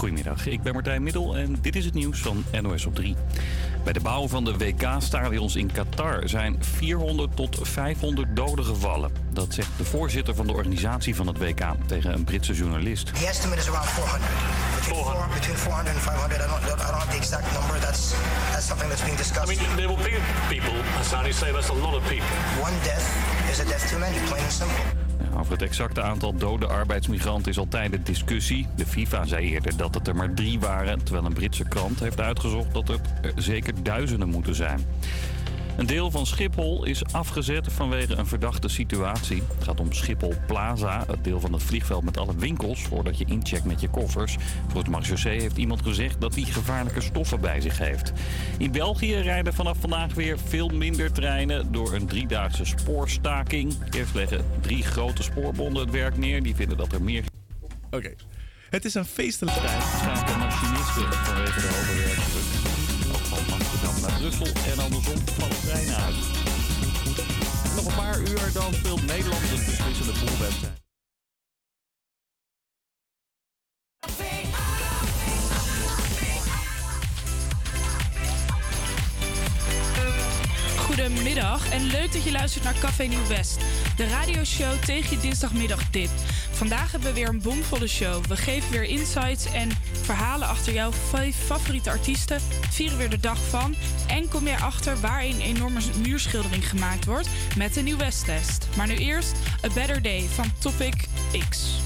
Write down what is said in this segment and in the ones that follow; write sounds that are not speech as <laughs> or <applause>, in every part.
Goedemiddag, ik ben Martijn Middel en dit is het nieuws van NOS op 3. Bij de bouw van de WK-stadions in Qatar zijn 400 tot 500 doden gevallen. Dat zegt de voorzitter van de organisatie van het WK tegen een Britse journalist. The estimate is around 400. Between, four, between 400 and 500. I don't, I don't have the exact number. That's, that's something that's being I discussed. mean, there will be people, Hassan, who say that's a lot of people. One death is a death too many, plain and simple. Het exacte aantal dode arbeidsmigranten is altijd een discussie. De FIFA zei eerder dat het er maar drie waren, terwijl een Britse krant heeft uitgezocht dat het er zeker duizenden moeten zijn. Een deel van Schiphol is afgezet vanwege een verdachte situatie. Het gaat om Schiphol Plaza, het deel van het vliegveld met alle winkels... voordat je incheckt met je koffers. Volgens Marseillais heeft iemand gezegd dat hij gevaarlijke stoffen bij zich heeft. In België rijden vanaf vandaag weer veel minder treinen... door een driedaagse spoorstaking. Eerst leggen drie grote spoorbonden het werk neer. Die vinden dat er meer... Oké. Het is een feestelijk tijd staken machinisten vanwege de hoge werkdruk. Brussel en andersom van de treinen uit. Nog een paar uur dan speelt Nederland een beslissende poolwedstrijd. Goedemiddag en leuk dat je luistert naar Café Nieuw West, de radioshow tegen je dinsdagmiddag tip. Vandaag hebben we weer een bomvolle show. We geven weer insights en verhalen achter jouw vijf favoriete artiesten, vieren weer de dag van en kom je erachter waar een enorme muurschildering gemaakt wordt met de Nieuw West test. Maar nu eerst A Better Day van Topic X.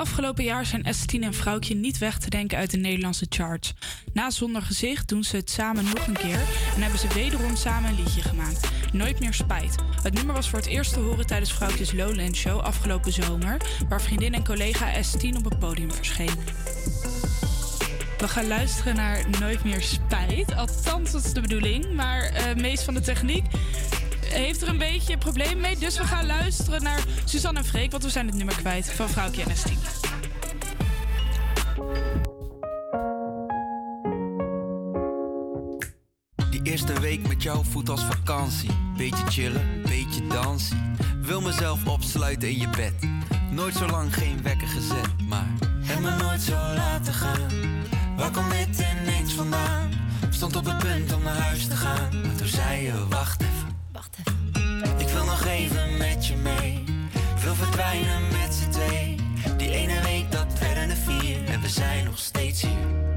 afgelopen jaar zijn S10 en Vrouwtje niet weg te denken uit de Nederlandse charts. Na Zonder Gezicht doen ze het samen nog een keer en hebben ze wederom samen een liedje gemaakt. Nooit meer spijt. Het nummer was voor het eerst te horen tijdens Vrouwtjes Lowland Show afgelopen zomer, waar vriendin en collega S10 op het podium verscheen. We gaan luisteren naar Nooit meer spijt. Althans, dat is de bedoeling. Maar eh Mees van de Techniek heeft er een beetje problemen mee. Dus we gaan luisteren naar Suzanne en Freek, want we zijn het nummer kwijt van Vrouwtje en S10. Die eerste week met jou voelt als vakantie. Beetje chillen, beetje dansen. Wil mezelf opsluiten in je bed. Nooit zo lang geen wekker gezet, maar heb me nooit zo laten gaan. Waar komt dit ineens vandaan? Stond op het punt om naar huis te gaan. Maar toen zei je. Wacht even met je mee. Wil verdwijnen met z'n twee. Die ene week dat werden er vier. En we zijn nog steeds hier.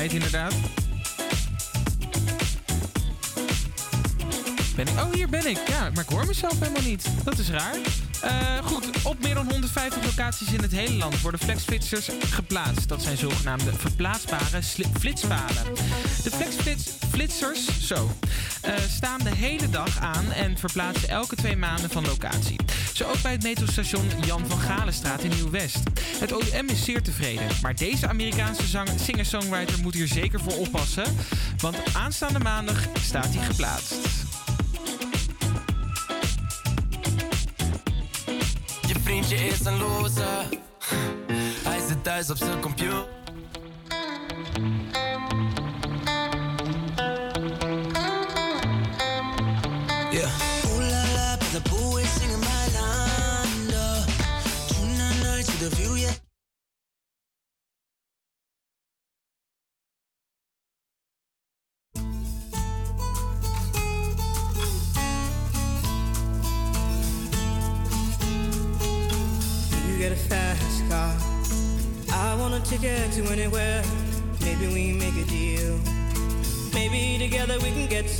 Inderdaad. Ben ik? Oh, hier ben ik. Ja, maar ik hoor mezelf helemaal niet. Dat is raar. Eh, goed, op meer dan 150 locaties in het hele land worden flexflitsers geplaatst. Dat zijn zogenaamde verplaatsbare flitspalen. De flexflitsers, zo, eh, staan de hele dag aan en verplaatsen elke twee maanden van locatie. Zo ook bij het metrostation Jan van Galenstraat in Nieuw-West. Het OM is zeer tevreden, maar deze Amerikaanse singer-songwriter moet hier zeker voor oppassen, want aanstaande maandag staat hij geplaatst. Je vriendje is een loser. Hij zit thuis op zijn computer.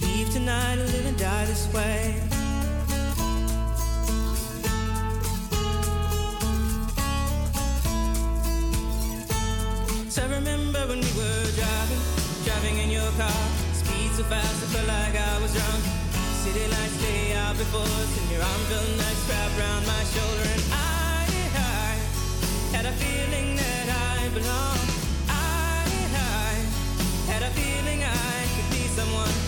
Leave tonight and live and die this way. So I remember when we were driving, driving in your car. Speed so fast, I felt like I was drunk. City lights lay out before us, and your arm felt nice wrapped around my shoulder. And I, I had a feeling that I belonged. I, I had a feeling I could be someone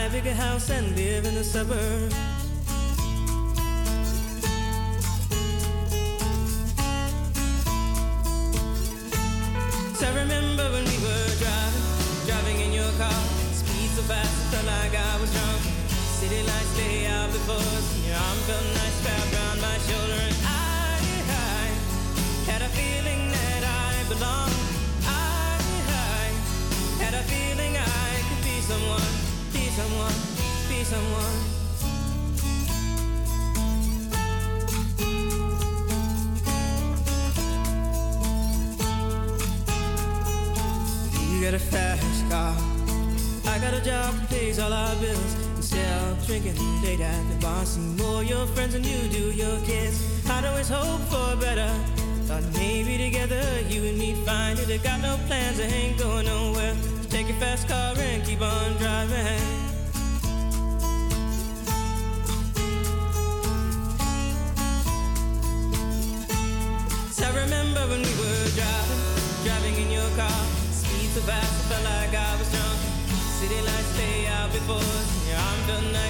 Buy a bigger house and live in the suburbs. So I remember when we were driving, driving in your car. Speed so fast, it felt like I was drunk. City lights lay out drinking late at the bar, see more your friends than you do your kids. I'd always hope for better. Thought maybe together you and me find it. I got no plans, I ain't going nowhere. So take your fast car and keep on driving. So I remember when we were driving, driving in your car. Speed so fast, I felt like I was drunk. City lights lay out before and your arm felt nice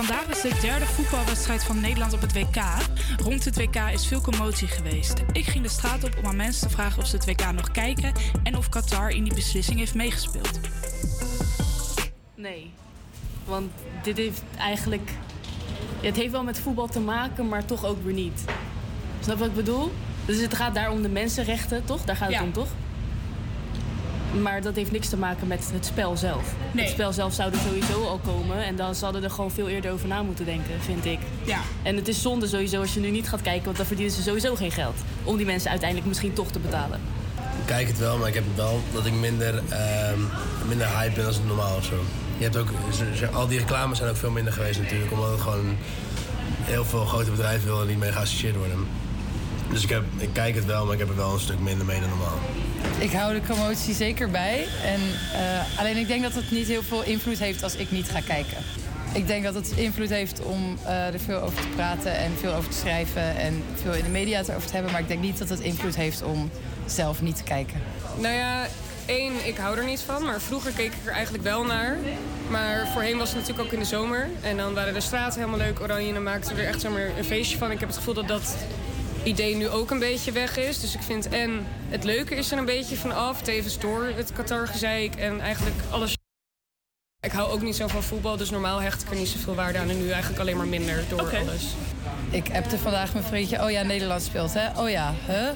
Vandaag is de derde voetbalwedstrijd van Nederland op het WK. Rond het WK is veel commotie geweest. Ik ging de straat op om aan mensen te vragen of ze het WK nog kijken en of Qatar in die beslissing heeft meegespeeld. Nee. Want dit heeft eigenlijk. het heeft wel met voetbal te maken, maar toch ook weer niet. Snap wat ik bedoel? Dus het gaat daar om de mensenrechten, toch? Daar gaat het om, toch? Maar dat heeft niks te maken met het spel zelf. Het spel zelf zou er sowieso al komen. En dan zouden er gewoon veel eerder over na moeten denken, vind ik. Ja. En het is zonde sowieso als je nu niet gaat kijken, want dan verdienen ze sowieso geen geld. Om die mensen uiteindelijk misschien toch te betalen. Ik kijk het wel, maar ik heb het wel dat ik minder, ehm, minder hype ben dan het normaal of zo. Je hebt ook, al die reclames zijn ook veel minder geweest natuurlijk, omdat het gewoon heel veel grote bedrijven willen niet mee geassocieerd worden. Dus ik, heb, ik kijk het wel, maar ik heb er wel een stuk minder mee dan normaal. Ik hou de commotie zeker bij. En, eh, alleen ik denk dat het niet heel veel invloed heeft als ik niet ga kijken. Ik denk dat het invloed heeft om eh, er veel over te praten en veel over te schrijven en veel in de media erover te hebben. Maar ik denk niet dat het invloed heeft om zelf niet te kijken. Nou ja, één, ik hou er niet van. Maar vroeger keek ik er eigenlijk wel naar. Maar voorheen was het natuurlijk ook in de zomer. En dan waren de straten helemaal leuk oranje. En dan maakten we er echt zomaar een feestje van. Ik heb het gevoel dat dat idee nu ook een beetje weg is. Dus ik vind en het leuke is er een beetje van af. Tevens door het Qatar-gezeik en eigenlijk alles. Ik hou ook niet zo van voetbal, dus normaal hecht ik er niet zoveel waarde aan. En nu eigenlijk alleen maar minder door alles. Ik appte vandaag mijn vriendje, oh ja, Nederland speelt hè? Oh ja, huh?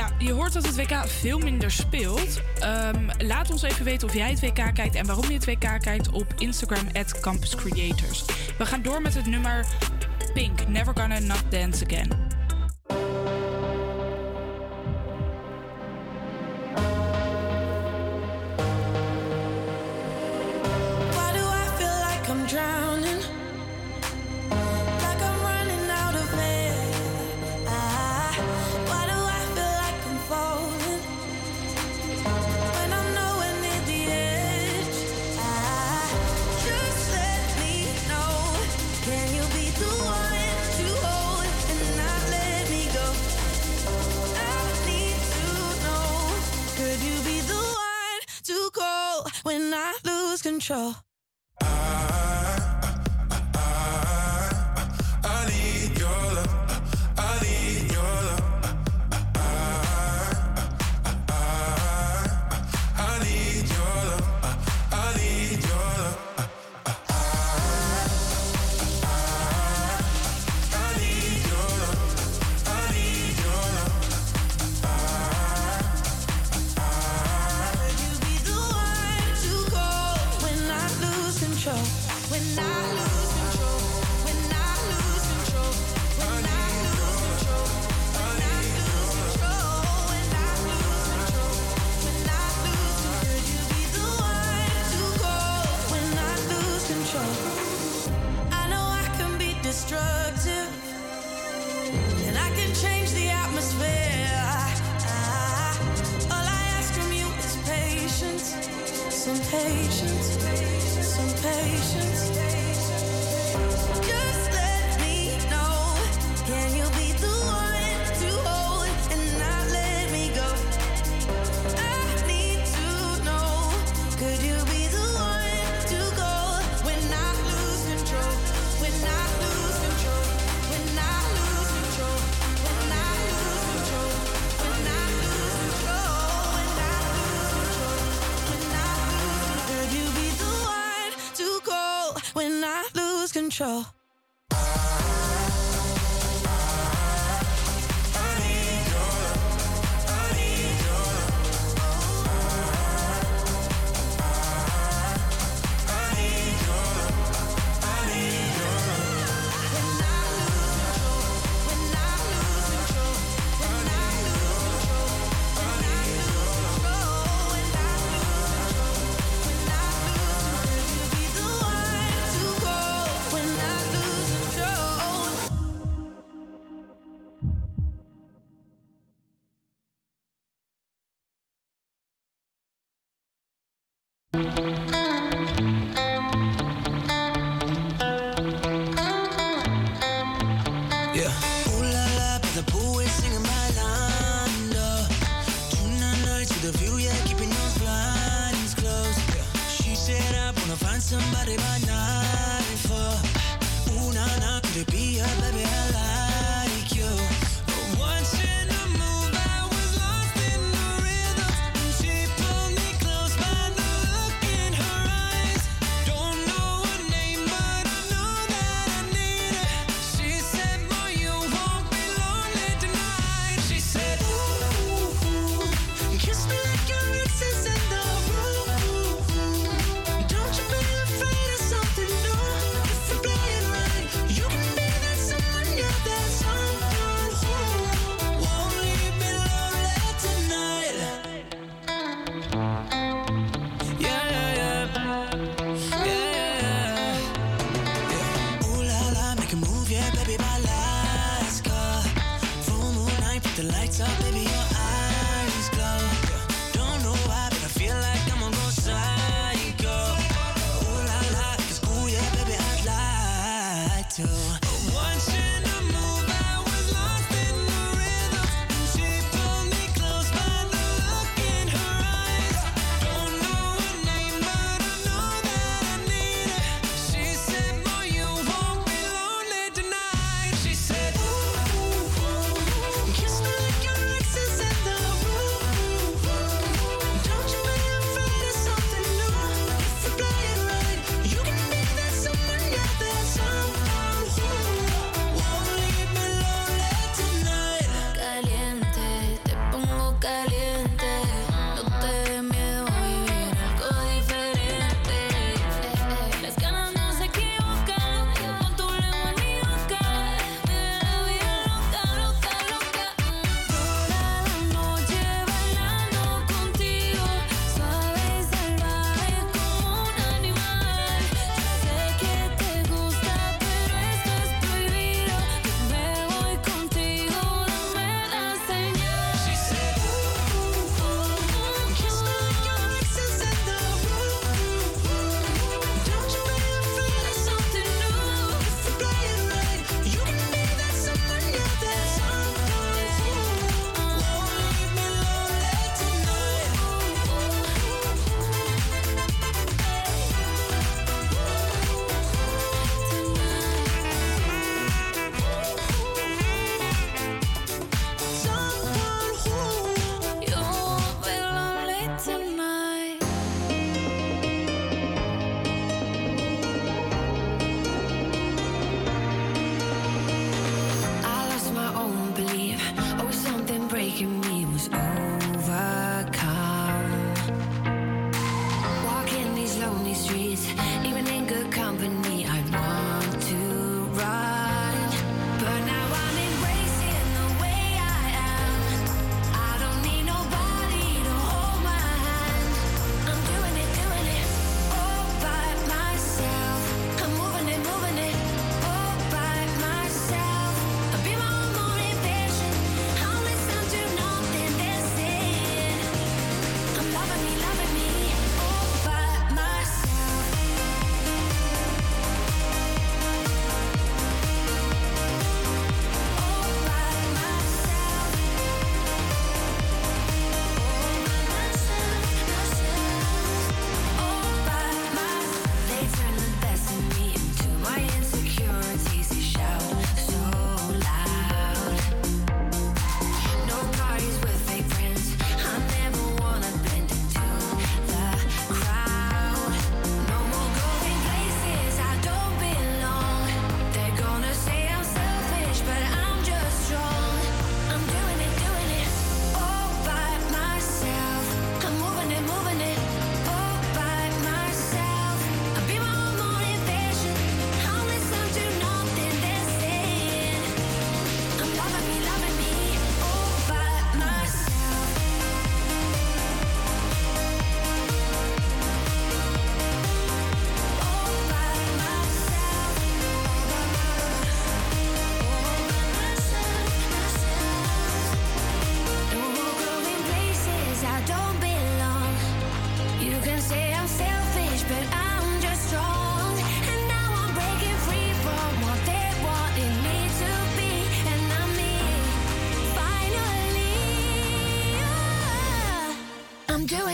Ja, je hoort dat het WK veel minder speelt. Ehm, laat ons even weten of jij het WK kijkt en waarom je het WK kijkt op Instagram at Campus Creators. We gaan door met het nummer Pink, Never Gonna Not Dance Again. I lose control? Patience, some patience.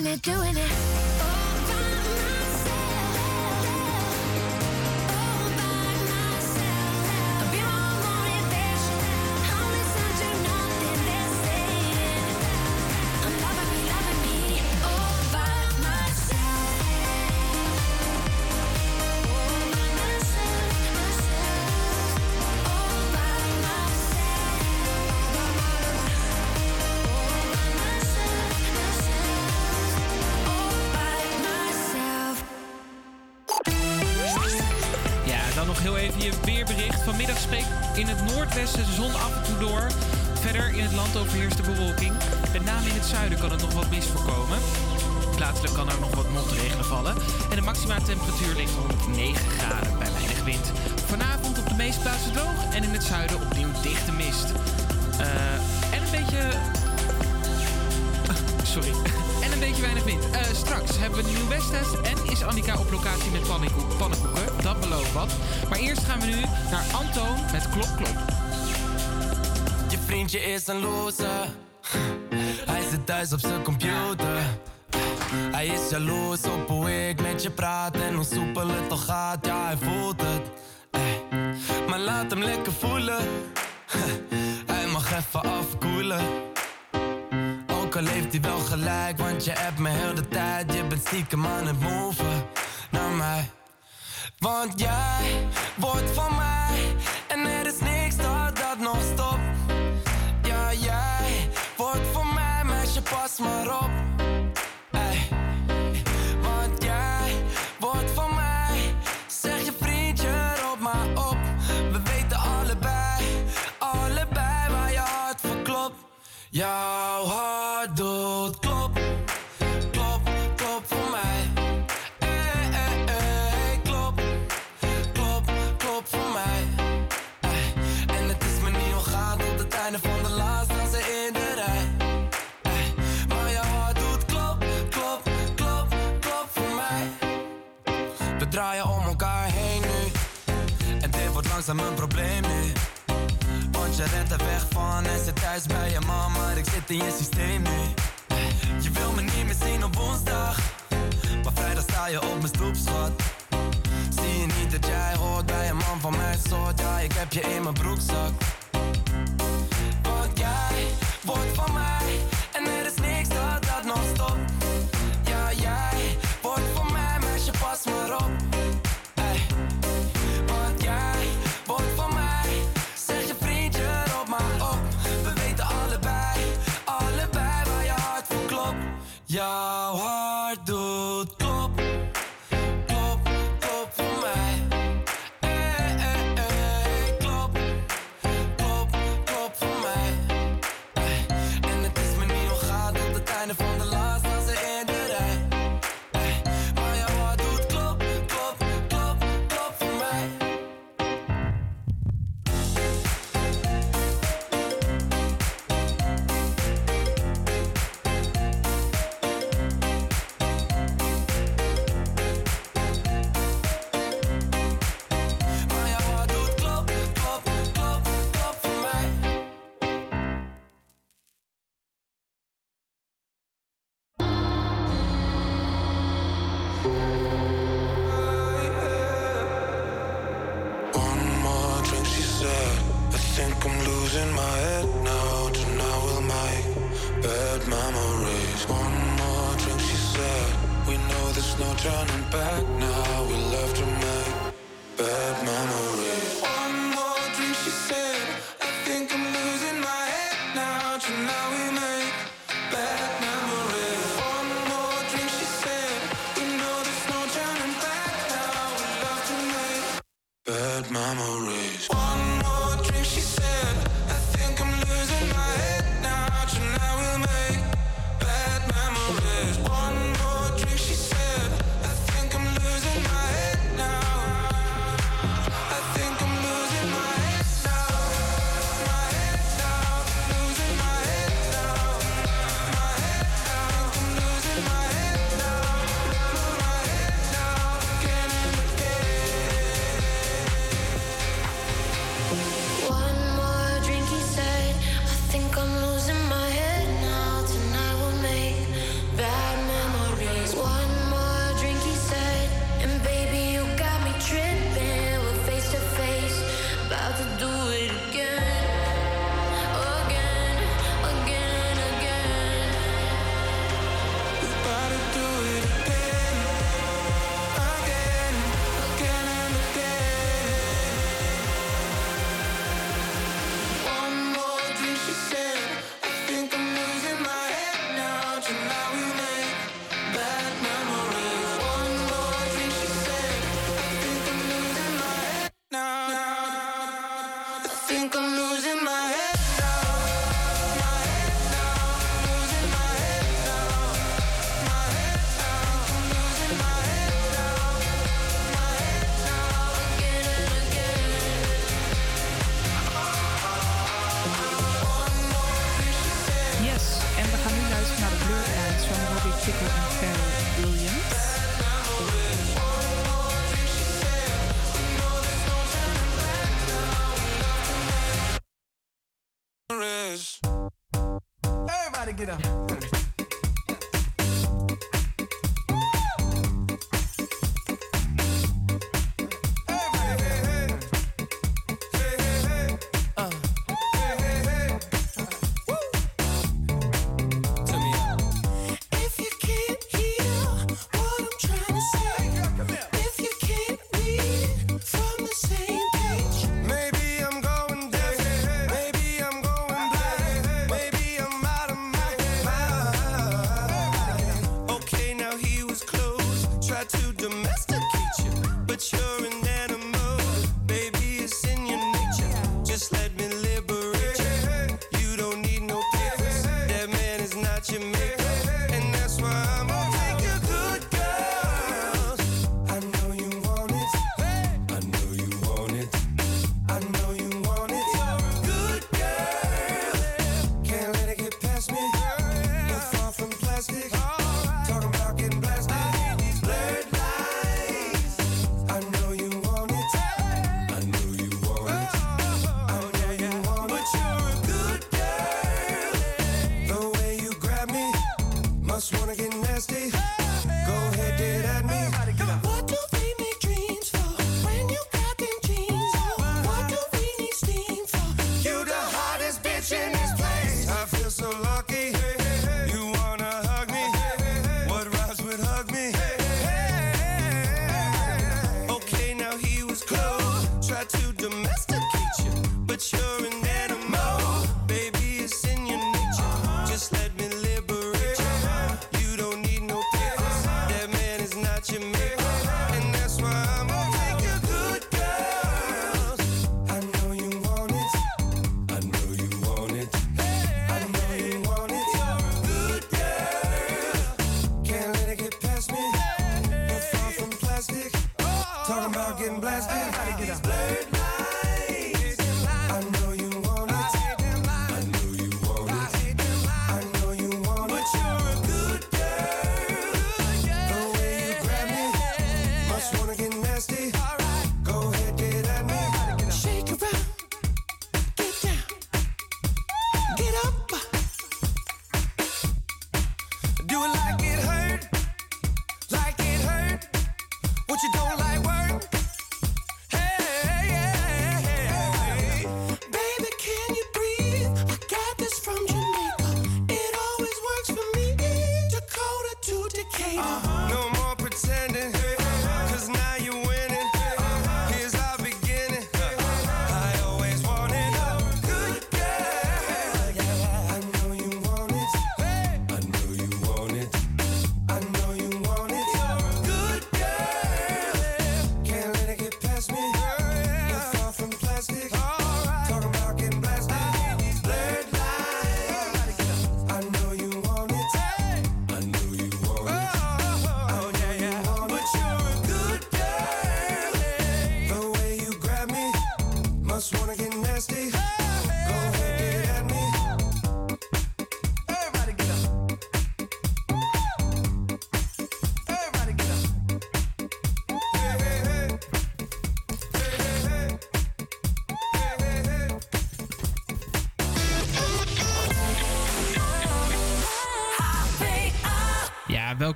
Doing it, doing it. <laughs> En een beetje weinig wind. Eh, straks hebben we de Nieuw Westtest en is Annika op locatie met pannenkoek- pannenkoeken. Dat belooft wat. Maar eerst gaan we nu naar Antoon met Klop Klop. Je vriendje is een loser. Hij zit thuis op zijn computer. Hij is jaloers op hoe ik met je praat en hoe soepel het toch gaat. Ja, hij voelt het. Ey. Maar laat hem lekker voelen. <laughs> Hij mag even afkoelen. Heeft hij wel gelijk, want je hebt me heel de tijd. Je bent stiekem aan het moven naar mij. Want jij wordt van mij en er is niks dat dat nog stopt. Ja, jij wordt van mij, meisje, pas maar op. Want jij wordt van mij, zeg je vriendje, roep maar op. We weten allebei, allebei waar je hart voor klopt. Jouw hart langzaam een probleem. Want je rent er weg van en zit thuis bij je mama, maar ik zit in je systeem nu. Je wil me niet meer zien op woensdag, maar vrijdag sta je op mijn stoep, schat. Zie je niet dat jij hoort bij een man van mijn soort? Ja, ik heb je in mijn broekzak. Want jij wordt van mij en er is niks dat dat nog stopt. Ja, jij wordt van mij, meisje, pas maar op.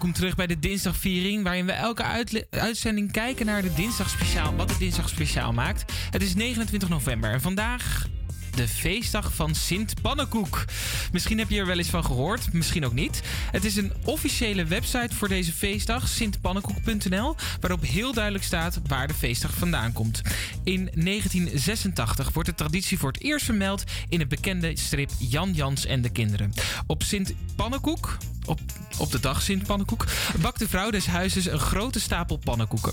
Welkom terug bij de Dinsdagviering, waarin we elke uitzending kijken naar de dinsdagspeciaal. Wat de dinsdagspeciaal maakt. Het is 29 november en vandaag de feestdag van Sint Pannenkoek. Misschien heb je er wel eens van gehoord, misschien ook niet. Het is een officiële website voor deze feestdag, sintpannenkoek.nl, waarop heel duidelijk staat waar de feestdag vandaan komt. In 1986 wordt de traditie voor het eerst vermeld in het bekende strip Jan Jans en de Kinderen. Op Sint Pannenkoek op de dag Sint Pannenkoek bakt de vrouw des huizes een grote stapel pannenkoeken.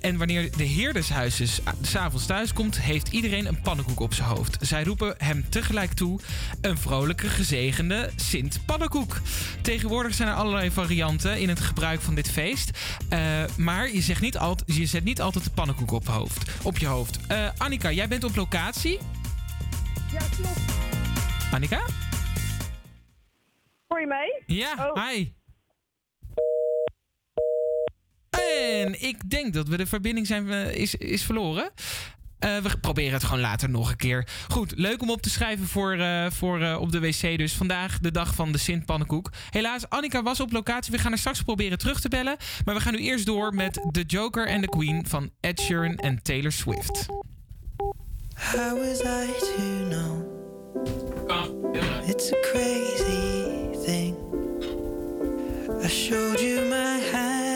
En wanneer de heer des huizes eh, s'avonds thuis komt, heeft iedereen een pannenkoek op zijn hoofd. Zij roepen hem tegelijk toe: een vrolijke, gezegende Sint Pannenkoek. Tegenwoordig zijn er allerlei varianten in het gebruik van dit feest. Eh, maar je, zegt niet je zet niet altijd de pannenkoek op, hoofd, op je hoofd. Eh, Annika, jij bent op locatie? Ja, klopt. Annika? Hoor je mij? Ja, oh. hi. En ik denk dat we de verbinding zijn, eh, is, is verloren. Eh, we proberen het gewoon later nog een keer. Goed, leuk om op te schrijven voor, eh, voor op de wc. Dus vandaag de dag van de Sint-Pannenkoek. Helaas, Annika was op locatie. We gaan haar straks proberen terug te bellen. Maar we gaan nu eerst door met The Joker and the Queen van Ed Sheeran en Taylor Swift. How was I to know? It's a crazy thing. I showed you my hand.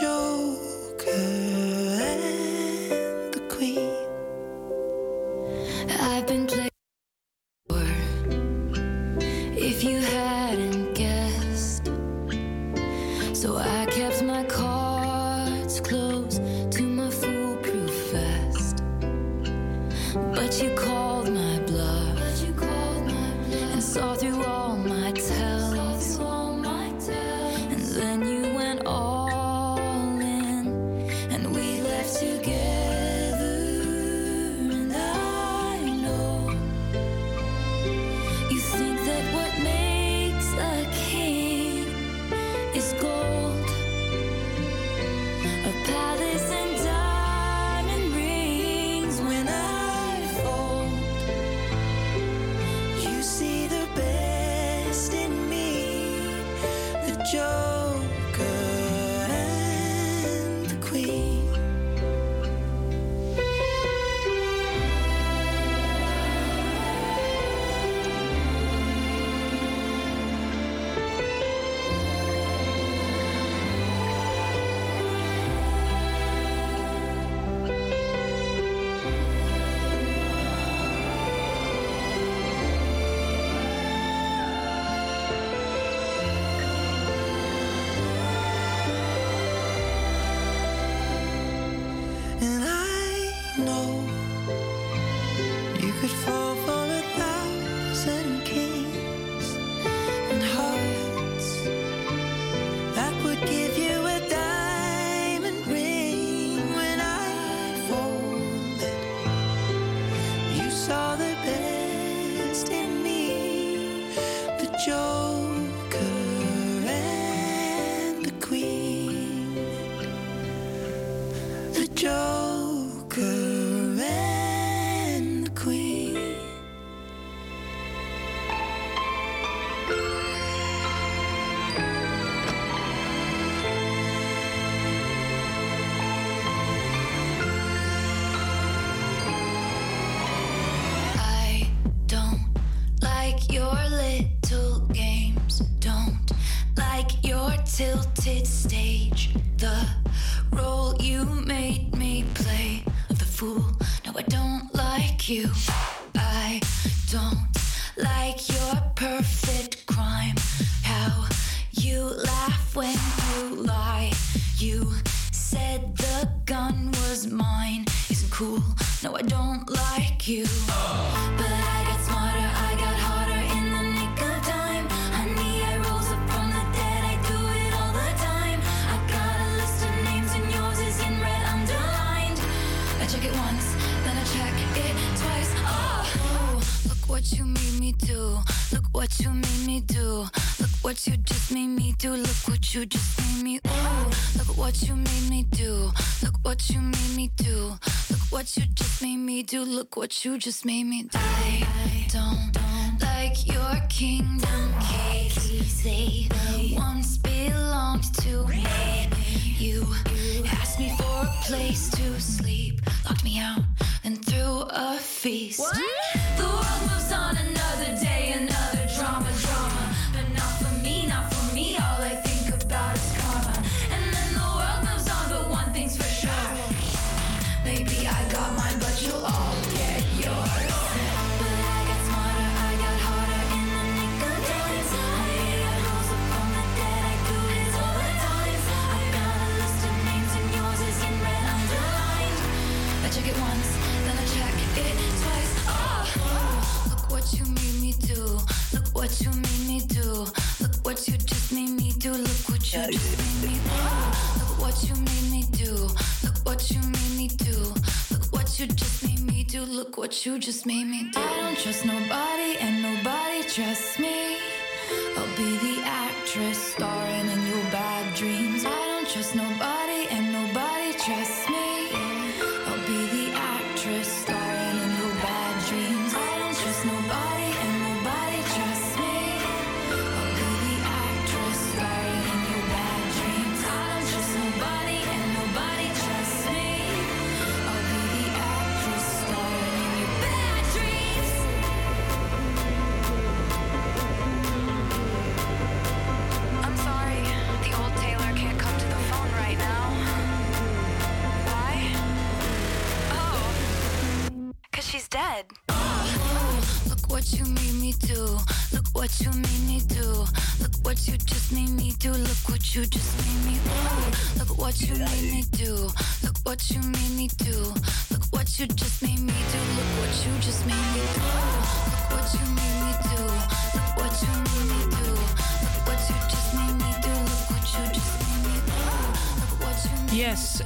就该。What you just made me die. Don't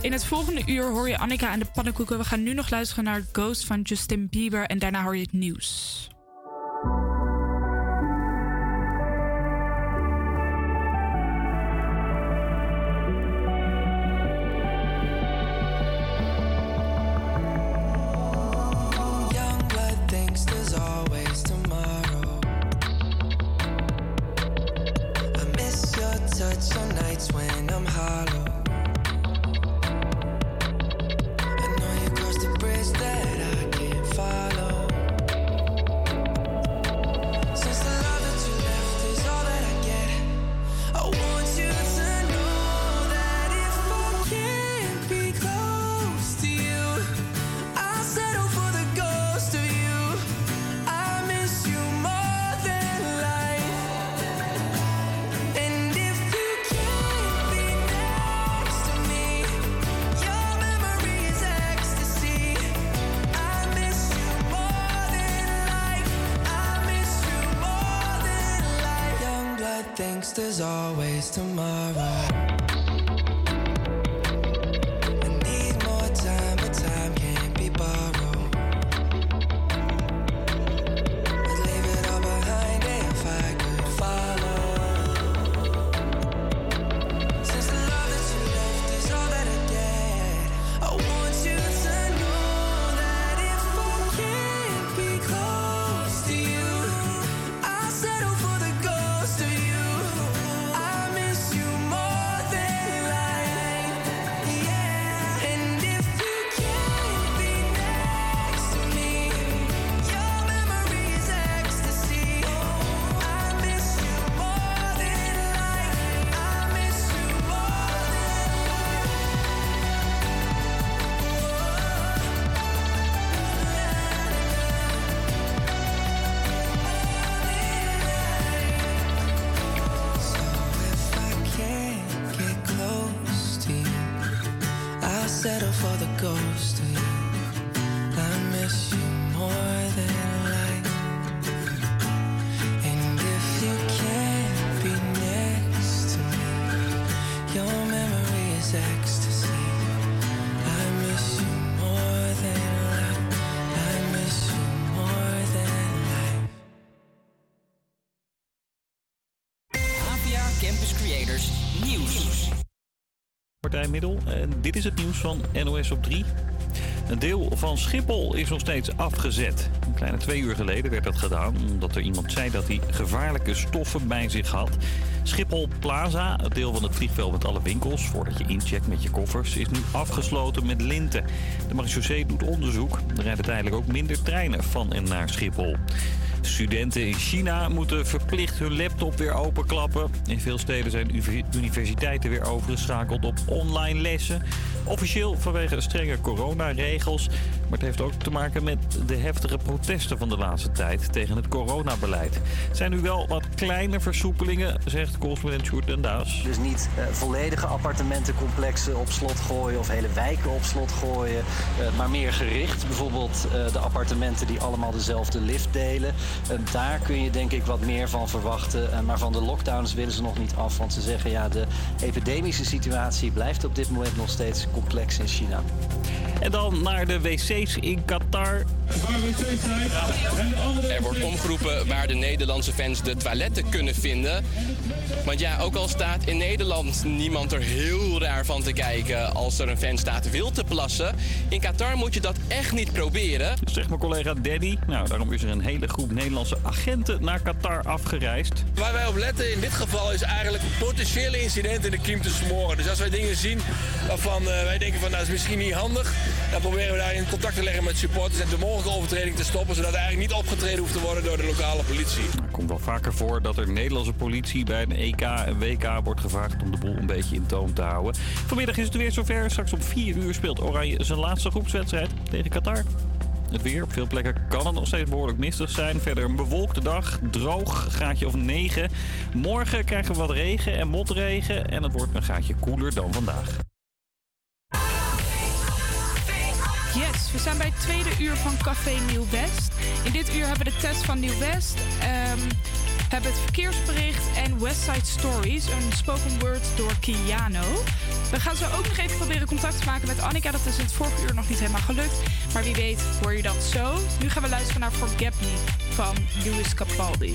in het volgende uur hoor je Annika en de pannenkoeken. We gaan nu nog luisteren naar Ghost van Justin Bieber en daarna hoor je het nieuws. Middel. En dit is het nieuws van NOS op 3. Een deel van Schiphol is nog steeds afgezet. Een kleine twee uur geleden werd dat gedaan omdat er iemand zei dat hij gevaarlijke stoffen bij zich had. Schiphol Plaza, het deel van het vliegveld met alle winkels, voordat je incheckt met je koffers, is nu afgesloten met linten. De marechaussee doet onderzoek. Er rijden tijdelijk ook minder treinen van en naar Schiphol. Studenten in China moeten verplicht hun laptop weer openklappen. In veel steden zijn universiteiten weer overgeschakeld op online lessen. Officieel vanwege strenge coronaregels. Maar het heeft ook te maken met de heftige protesten van de laatste tijd tegen het coronabeleid. Het zijn nu wel wat kleine versoepelingen, zegt correspondent Sjoerd den Daas. Dus niet eh, volledige appartementencomplexen op slot gooien of hele wijken op slot gooien, eh, maar meer gericht. Bijvoorbeeld eh, de appartementen die allemaal dezelfde lift delen. Daar kun je denk ik wat meer van verwachten. Maar van de lockdowns willen ze nog niet af. Want ze zeggen ja, de epidemische situatie blijft op dit moment nog steeds complex in China. En dan naar de in Qatar. Er wordt omgeroepen waar de Nederlandse fans de toiletten kunnen vinden. Want ja, ook al staat in Nederland niemand er heel raar van te kijken als er een fan staat wil te plassen. In Qatar moet je dat echt niet proberen. Zegt mijn collega Daddy. Nou, daarom is er een hele groep Nederlandse agenten naar Qatar afgereisd. Waar wij op letten in dit geval is eigenlijk potentiële incidenten in de kiem te smoren. Dus als wij dingen zien waarvan eh, wij denken van nou, dat is misschien niet handig, dan proberen we daar in contact te leggen met supporters en de mogelijke overtreding te stoppen, zodat er eigenlijk niet opgetreden hoeft te worden door de lokale politie. Het komt wel vaker voor dat er Nederlandse politie bij een EK en WK wordt gevraagd om de boel een beetje in toom te houden. Vanmiddag is het weer zover. Straks om 4 uur speelt Oranje zijn laatste groepswedstrijd tegen Qatar. Het weer. Op veel plekken kan het nog steeds behoorlijk mistig zijn. Verder een bewolkte dag. Droog. Graadje of 9. Morgen krijgen we wat regen en motregen. En het wordt een gaatje koeler dan vandaag. We zijn bij het tweede uur van Café Nieuw West. In dit uur hebben we de test van Nieuw West, ehm, hebben het verkeersbericht en Westside Stories, een spoken word door Kiano. We gaan zo ook nog even proberen contact te maken met Annika. Dat is het vorige uur nog niet helemaal gelukt. Maar wie weet hoor je dat zo. Nu gaan we luisteren naar Forget Me van Louis Capaldi.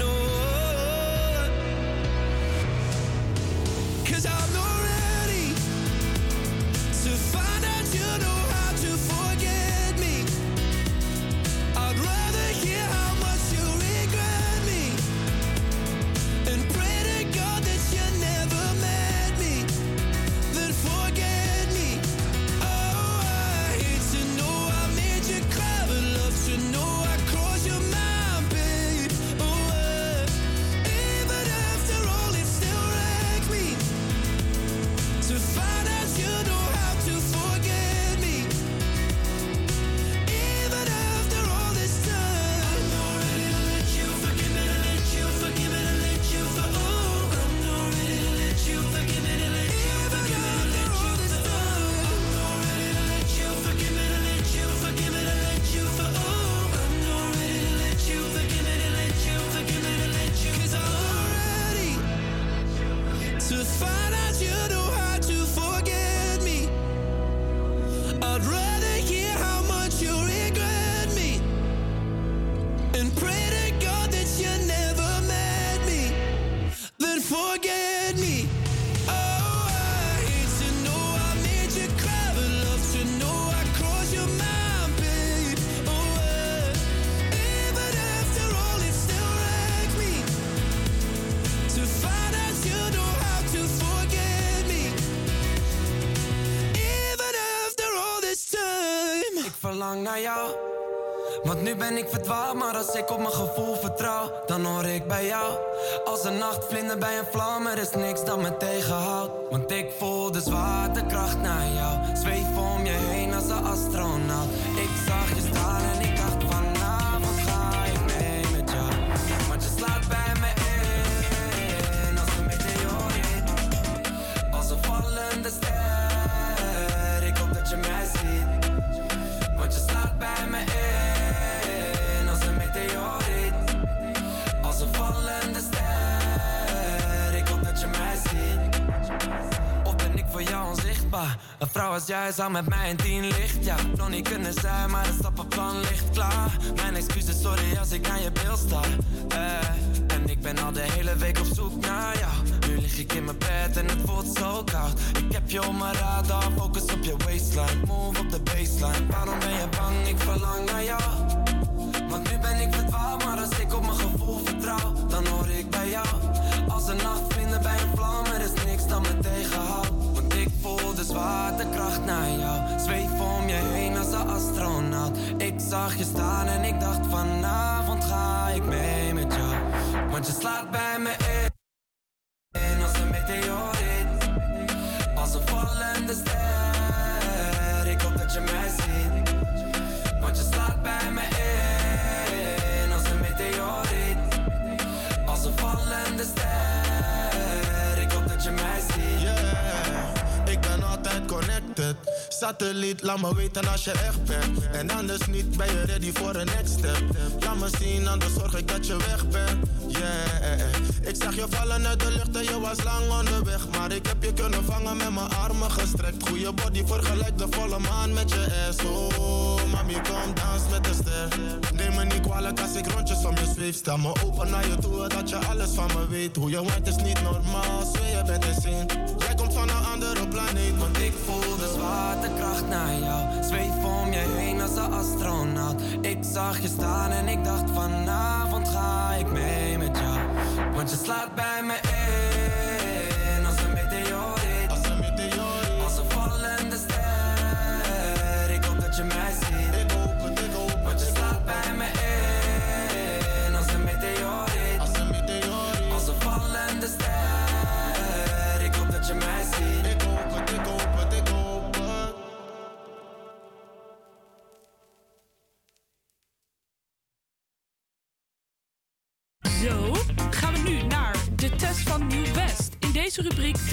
ik op mijn gevoel vertrouw, dan hoor ik bij jou. Als een nachtvlinder bij een vlam, er is niks dat me tegenhoudt. Want ik voel de zwaar. jij zou met mij in tien licht. Ja, nog niet kunnen zijn, maar het stappenplan ligt klaar. Mijn excuses, sorry als ik aan je beeld sta. Eh, en ik ben al de hele week op zoek naar jou. Nu lig ik in mijn bed en het voelt zo koud. Ik heb je op mijn radar, focus op je waistline. Move op de baseline. Waarom ben je bang? Ik verlang naar jou. Want nu ben ik verdwaald, maar als ik op mijn gevoel vertrouw, dan hoor ik bij jou. Als een nacht Kracht naar jou. Zweef om je heen als een astronaut. Ik zag je staan en ik dacht vanavond ga ik mee met jou. Want je slaat bij me in. Als een meteoriet. Als een vallende ster. Ik hoop dat je mij ziet. Want je slaat bij me in. Als een meteoriet. Als een vallende ster. Satelliet, laat me weten als je echt bent. En anders niet, ben je ready voor een next step. Laat me zien, anders zorg ik dat je weg bent. Yeah, ik zag je vallen uit de lucht en je was lang onderweg. Maar ik heb je kunnen vangen met mijn armen gestrekt. Goede body, vergelijk de volle maan met je ass. Oh, mami, kom dans met de ster. Neem als ik rondjes om je zweef. Stel me open naar je toe, dat je alles van me weet. Hoe je waait is niet normaal, zweer je bent insane. Jij komt van een andere planeet, want ik voel de zwaartekracht naar jou. Zweef om je heen als een astronaut. Ik zag je staan en ik dacht vanavond ga ik mee met jou. Want je slaat bij me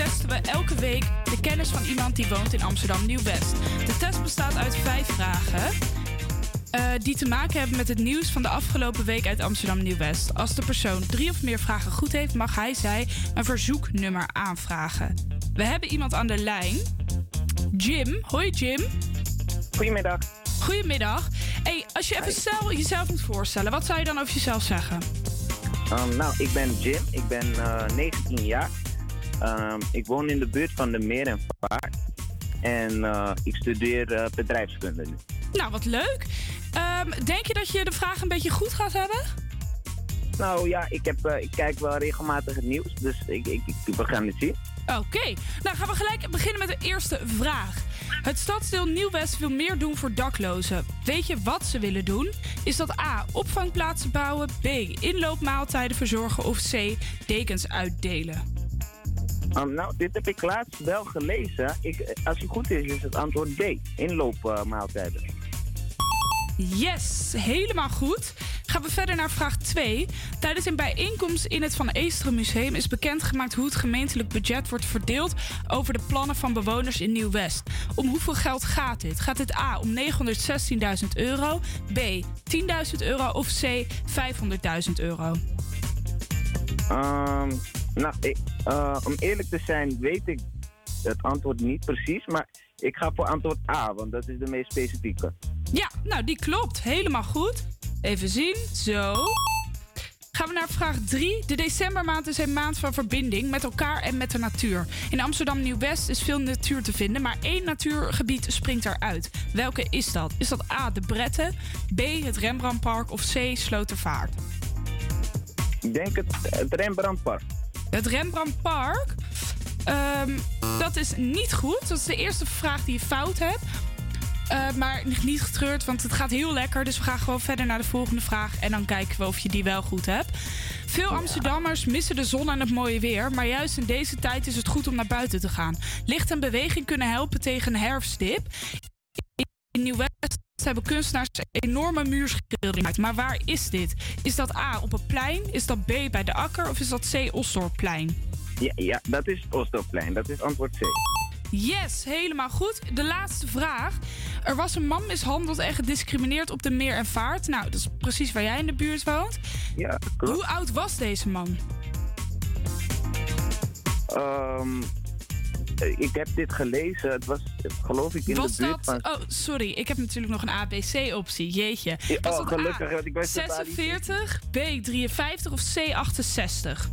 testen we elke week de kennis van iemand die woont in Amsterdam Nieuw-West. De test bestaat uit vijf vragen. eh, die te maken hebben met het nieuws van de afgelopen week uit Amsterdam Nieuw-West. Als de persoon drie of meer vragen goed heeft, mag hij zij een verzoeknummer aanvragen. We hebben iemand aan de lijn. Jim. Hoi Jim. Goedemiddag. Goedemiddag. Hey, als je even zelf, jezelf moet voorstellen, wat zou je dan over jezelf zeggen? Um, nou, ik ben Jim. Ik ben eh, 19 jaar. Um, ik woon in de buurt van de Meer en Vaart. En eh, ik studeer eh, bedrijfskunde nu. Nou, wat leuk. Ehm, denk je dat je de vraag een beetje goed gaat hebben? Nou ja, ik, heb, eh, ik kijk wel regelmatig het nieuws. Dus ik, ik, ik, we gaan het zien. Oké, nou gaan we gelijk beginnen met de eerste vraag. Het stadsdeel Nieuw-West wil meer doen voor daklozen. Weet je wat ze willen doen? Is dat A. opvangplaatsen bouwen, B. inloopmaaltijden verzorgen of C. dekens uitdelen? Um, nou, dit heb ik laatst wel gelezen. Ik, als het goed is, is het antwoord D. Inloopmaaltijden. Yes, helemaal goed. Gaan we verder naar vraag 2. Tijdens een bijeenkomst in het Van Eesteren Museum is bekendgemaakt hoe het gemeentelijk budget wordt verdeeld over de plannen van bewoners in Nieuw-West. Om hoeveel geld gaat dit? Gaat dit A om 916.000 euro, B 10.000 euro of C 500.000 euro? Ehm, nou, ik, eh, om eerlijk te zijn, weet ik het antwoord niet precies. Maar ik ga voor antwoord A, want dat is de meest specifieke. Ja, nou die klopt. Helemaal goed. Even zien. Zo. Gaan we naar vraag 3. De decembermaand is een maand van verbinding met elkaar en met de natuur. In Amsterdam Nieuw-West is veel natuur te vinden, maar één natuurgebied springt eruit. Welke is dat? Is dat A, de Bretten, B, het Rembrandtpark of C, Slotervaart? Ik denk het, het Rembrandtpark. Het Rembrandtpark? Ehm, dat is niet goed. Dat is de eerste vraag die je fout hebt. Eh, maar niet getreurd, want het gaat heel lekker. Dus we gaan gewoon verder naar de volgende vraag. En dan kijken we of je die wel goed hebt. Veel Amsterdammers missen de zon en het mooie weer. Maar juist in deze tijd is het goed om naar buiten te gaan. Licht en beweging kunnen helpen tegen een herfstdip. In Nieuw-West hebben kunstenaars enorme muurschildering gemaakt. Maar waar is dit? Is dat A op een plein? Is dat B bij de akker? Of is dat C Osdorpplein? Ja, ja dat is Oostdorpplein. Dat is antwoord C. Yes, helemaal goed. De laatste vraag. Er was een man mishandeld en gediscrimineerd op de Meer en Vaart. Nou, dat is precies waar jij in de buurt woont. Ja, klopt. Hoe oud was deze man? Ehm, eh, ik heb dit gelezen. Het was, eh, geloof ik, in was de buurt dat... van... Oh, sorry. Ik heb natuurlijk nog een ABC-optie. Jeetje. Was oh, gelukkig, want ik wist dat daar niet 46, B 53 of C 68?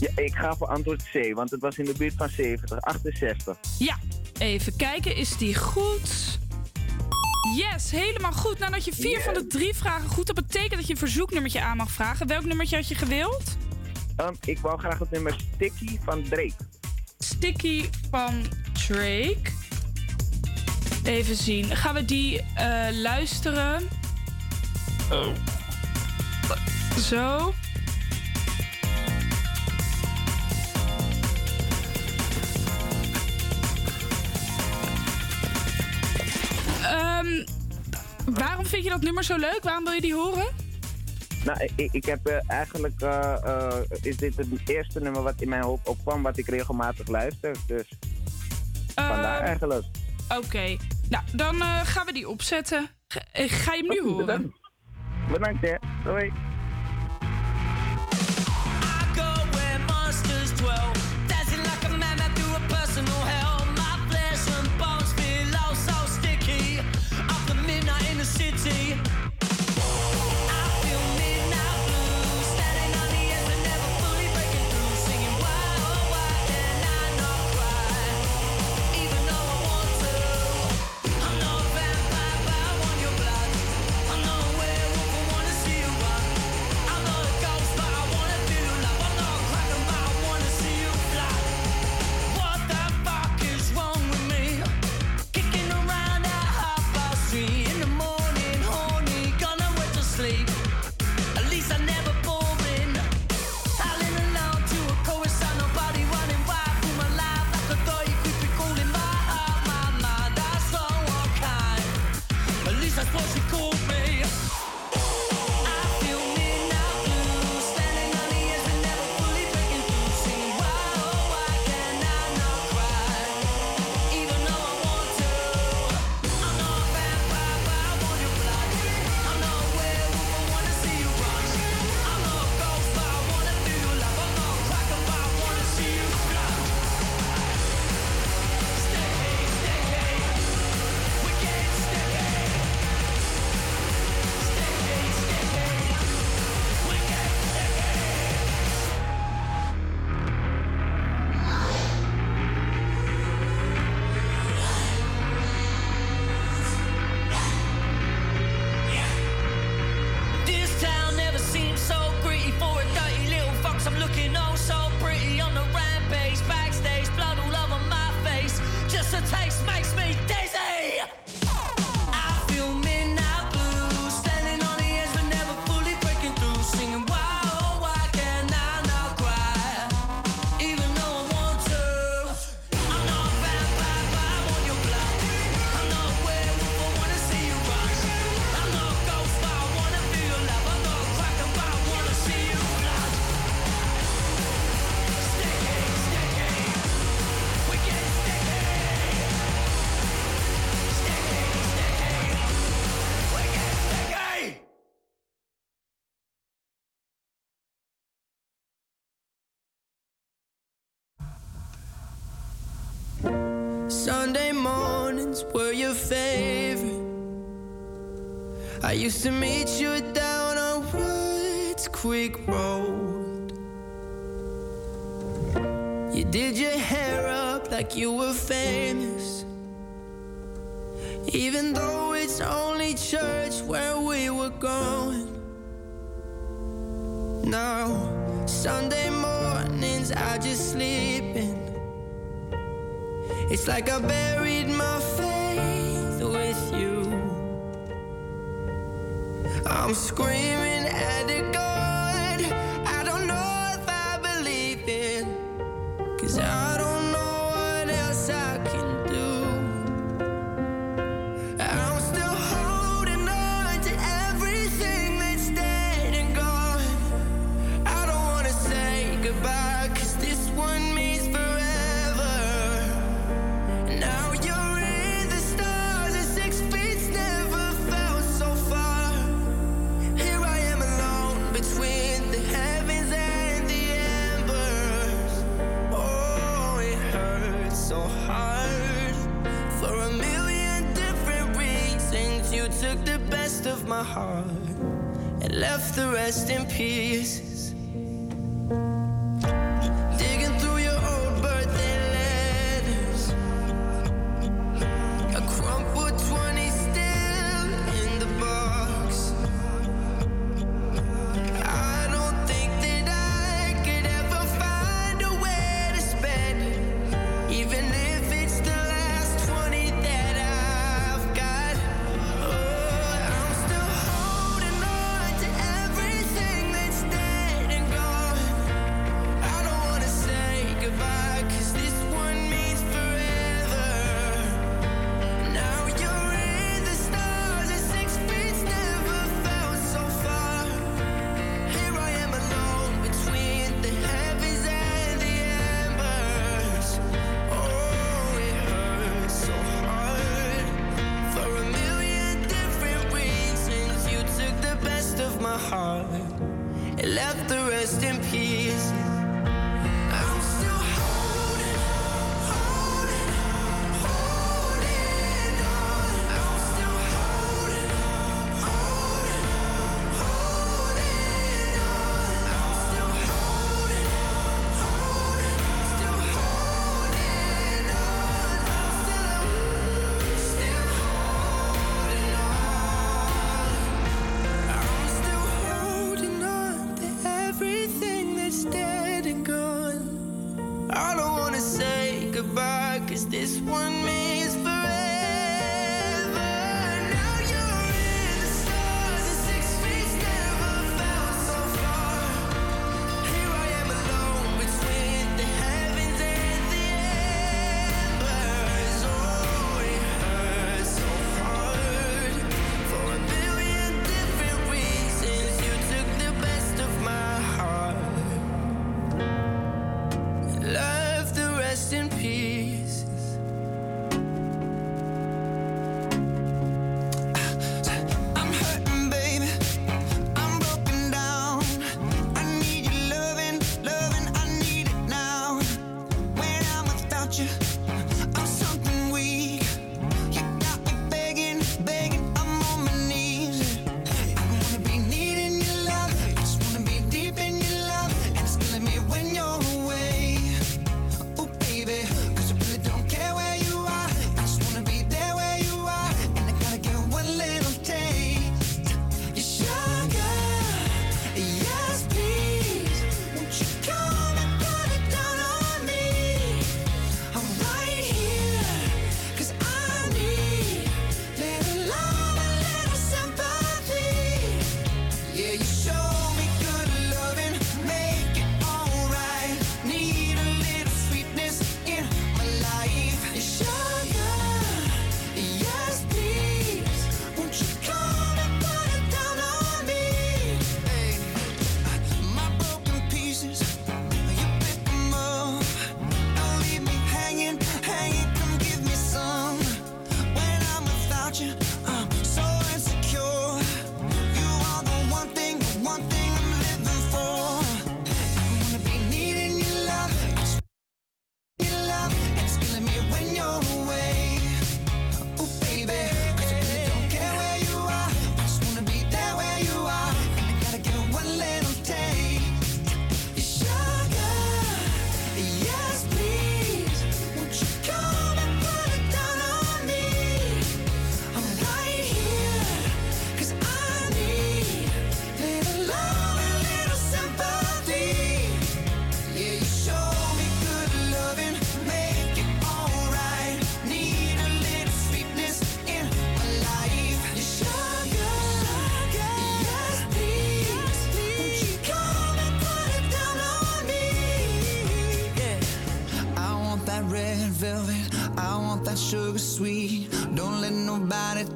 Ja, ik ga voor antwoord C, want het was in de buurt van 70, 68. Ja, even kijken. Is die goed? Yes, helemaal goed. Nou, dat je vier van de drie vragen goed. Dat betekent dat je een verzoeknummertje aan mag vragen. Welk nummertje had je gewild? Ehm, ik wou graag het nummer Sticky van Drake. Sticky van Drake. Even zien. Gaan we die eh, luisteren? Oh. Zo. Ehm, waarom vind je dat nummer zo leuk? Waarom wil je die horen? Nou, ik, ik heb eh, eigenlijk, eh, eh, is dit het eerste nummer wat in mijn hoofd opkwam, wat ik regelmatig luister. Dus vandaar Ehm, eigenlijk. Oké. Nou, dan gaan we die opzetten. Ga, ga je hem nu horen? Bedankt hè, doei. Sunday mornings were your favorite. I used to meet you down on Woods Creek Road. You did your hair up like you were famous. Even though it's only church where we were going. Now, Sunday mornings, I just sleep. It's like I buried my faith with you. I'm screaming at the God. my heart and left the rest in peace.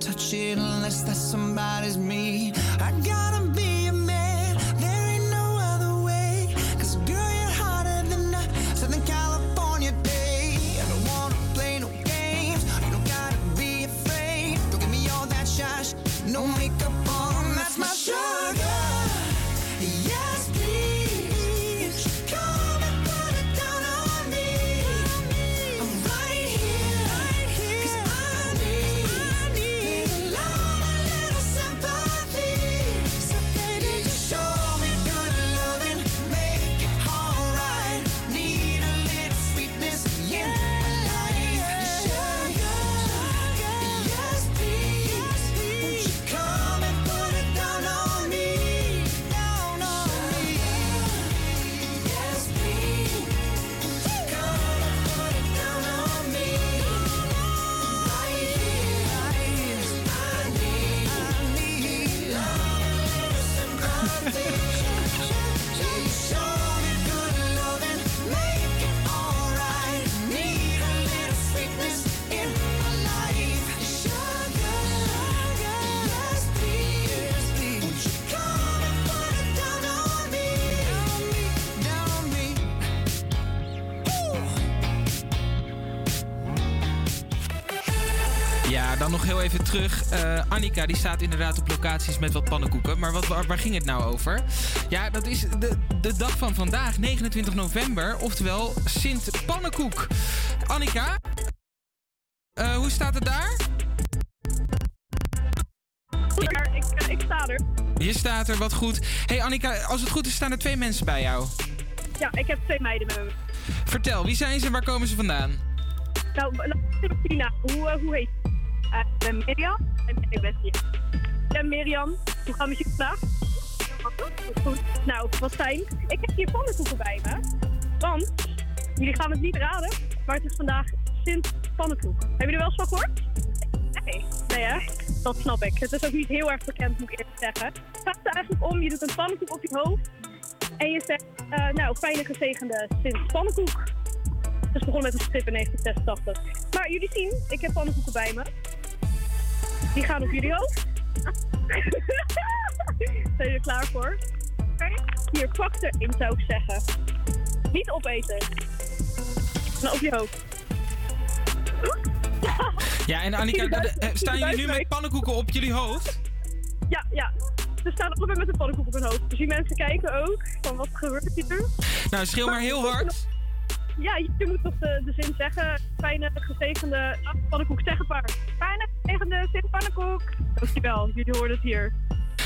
touching Ja, dan nog heel even terug. Eh, Annika die staat inderdaad op locaties met wat pannenkoeken. Maar wat, waar, waar ging het nou over? Ja, dat is de, de dag van vandaag, 29 november. Oftewel Sint Pannenkoek. Annika, eh, hoe staat het daar? Ik, eh, ik sta er. Je staat er, wat goed. hey Annika, als het goed is staan er twee mensen bij jou. Ja, ik heb twee meiden met me. Vertel, wie zijn ze en waar komen ze vandaan? Nou, naam. Hoe, hoe heet je? Eh, ik ben Mirjam en ik ben hier. Ik ben Mirjam. Hoe het met je vandaag? Goed. Nou, wat fijn. Ik heb hier pannenkoeken bij me. Want, jullie gaan het niet raden, maar het is vandaag Sint Pannenkoek. Hebben jullie er wel eens van gehoord? Nee. Nee hè? Dat snap ik. Het is ook niet heel erg bekend, moet ik eerlijk zeggen. Het gaat er eigenlijk om, je doet een pannenkoek op je hoofd. En je zegt, eh, nou, fijne gezegende Sint Pannenkoek. Het is begonnen met een strip in 1986. Maar jullie zien, ik heb pannenkoeken bij me. Die gaan op jullie hoofd. <laughs> Zijn jullie er klaar voor? Hier, kwak erin zou ik zeggen. Niet opeten. Nou, op je hoofd. Ja, en Annika, de- de- staan jullie nu met pannenkoeken op jullie hoofd? Ja, ja. We staan allebei met een pannenkoek op hun hoofd. Dus die mensen kijken ook van wat gebeurt hier. Nou, schreeuw maar heel hard. Ja, je moet toch de, zin zeggen. Fijne, gezegende ah, pannenkoek. Zeg het maar. Fijne, gezegende Sint Pannenkoek. Dankjewel, jullie horen het hier.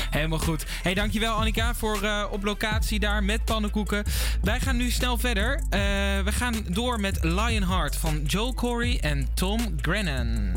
Helemaal goed. Hey, dankjewel Annika voor eh, op locatie daar met pannenkoeken. Wij gaan nu snel verder. Eh, we gaan door met Lionheart van Joel Corey en Tom Grennan.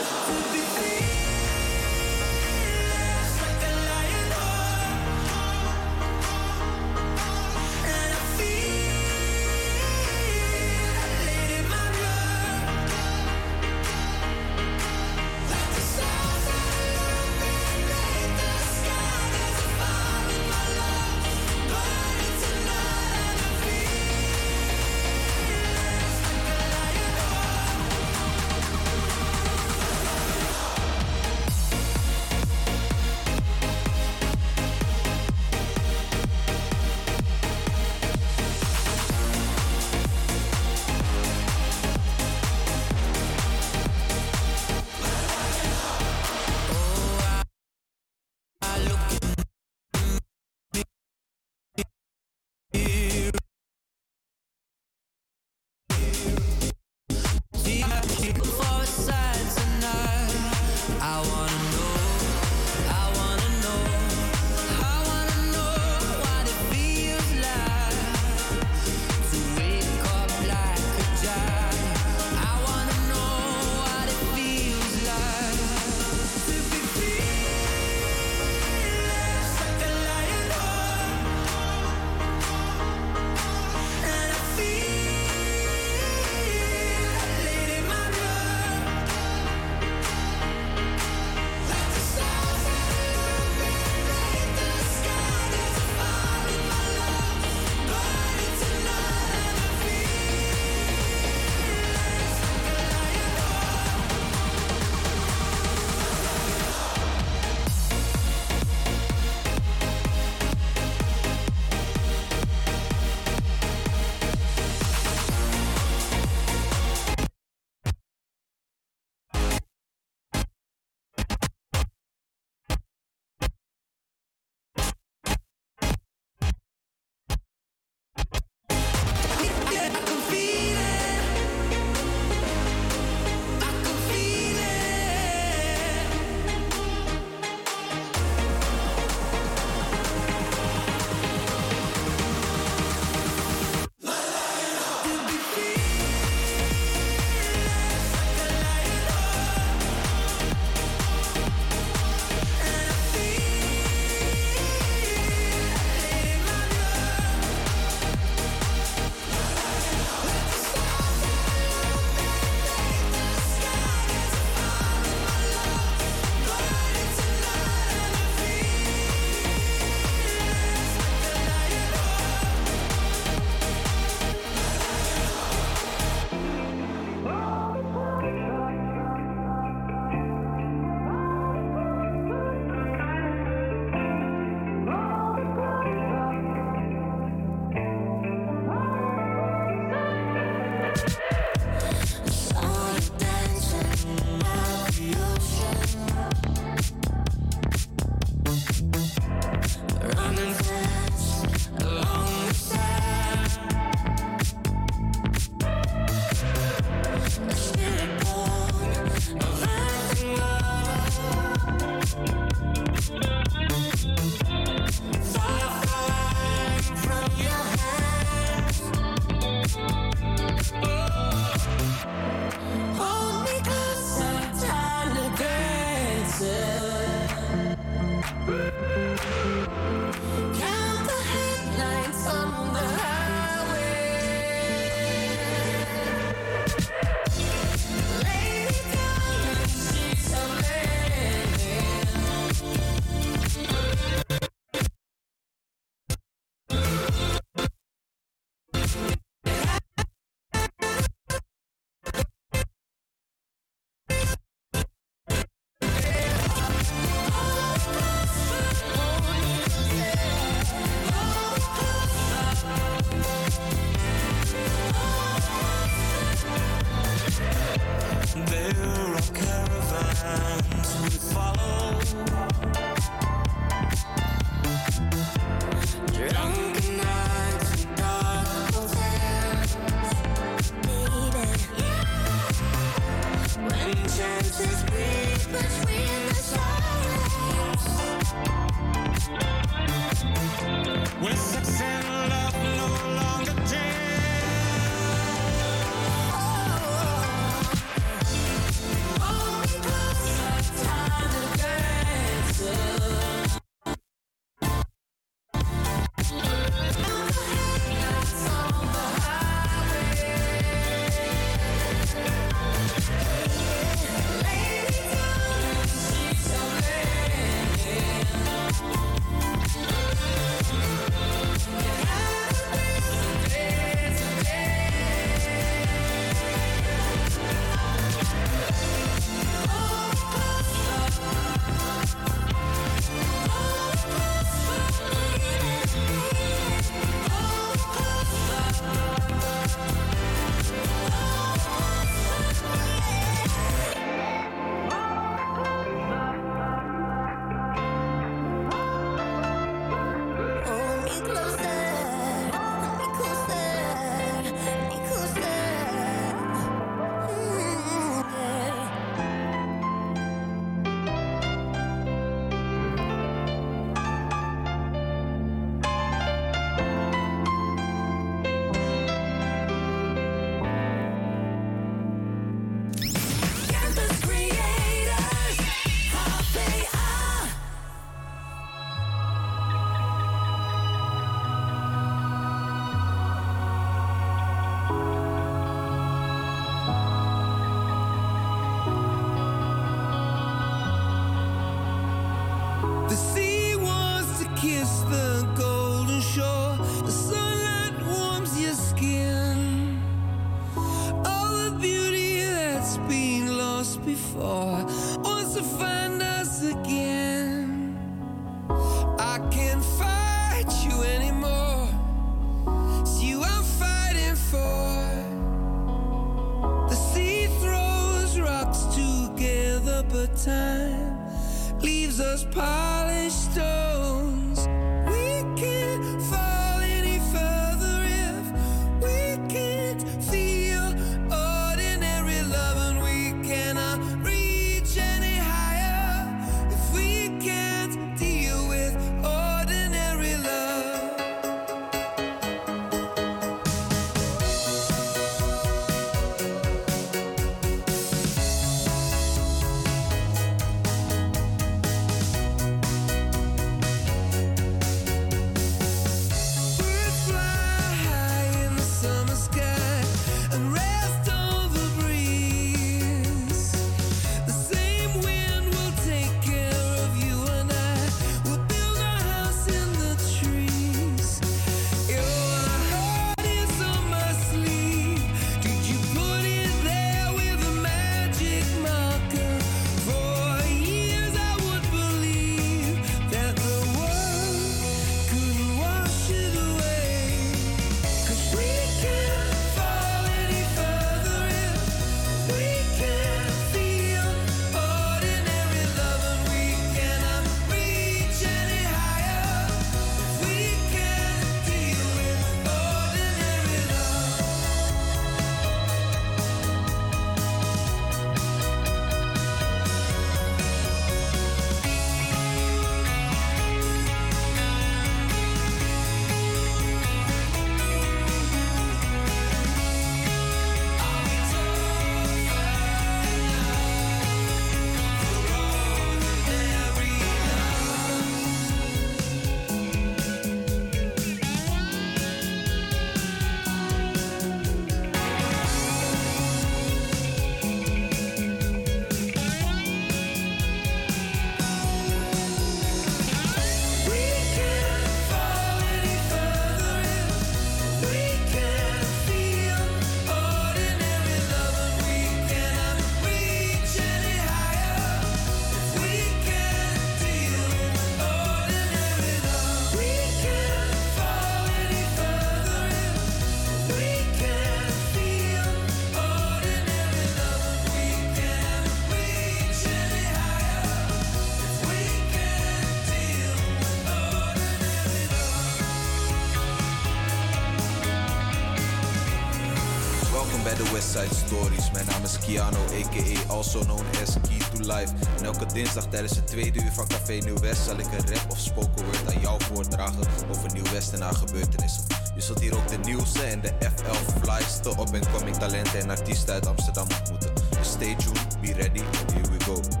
Westside Stories. Mijn naam is Kiano, a.k.a. also known as Key to Life. En elke dinsdag tijdens het tweede uur van Café Nieuw West zal ik een rap of spoken word aan jou voordragen over Nieuw West en haar gebeurtenissen. Je zult hier ook de nieuwste en de FL flyste op en coming talenten en artiesten uit Amsterdam ontmoeten. Dus stay tuned, be ready, here we go.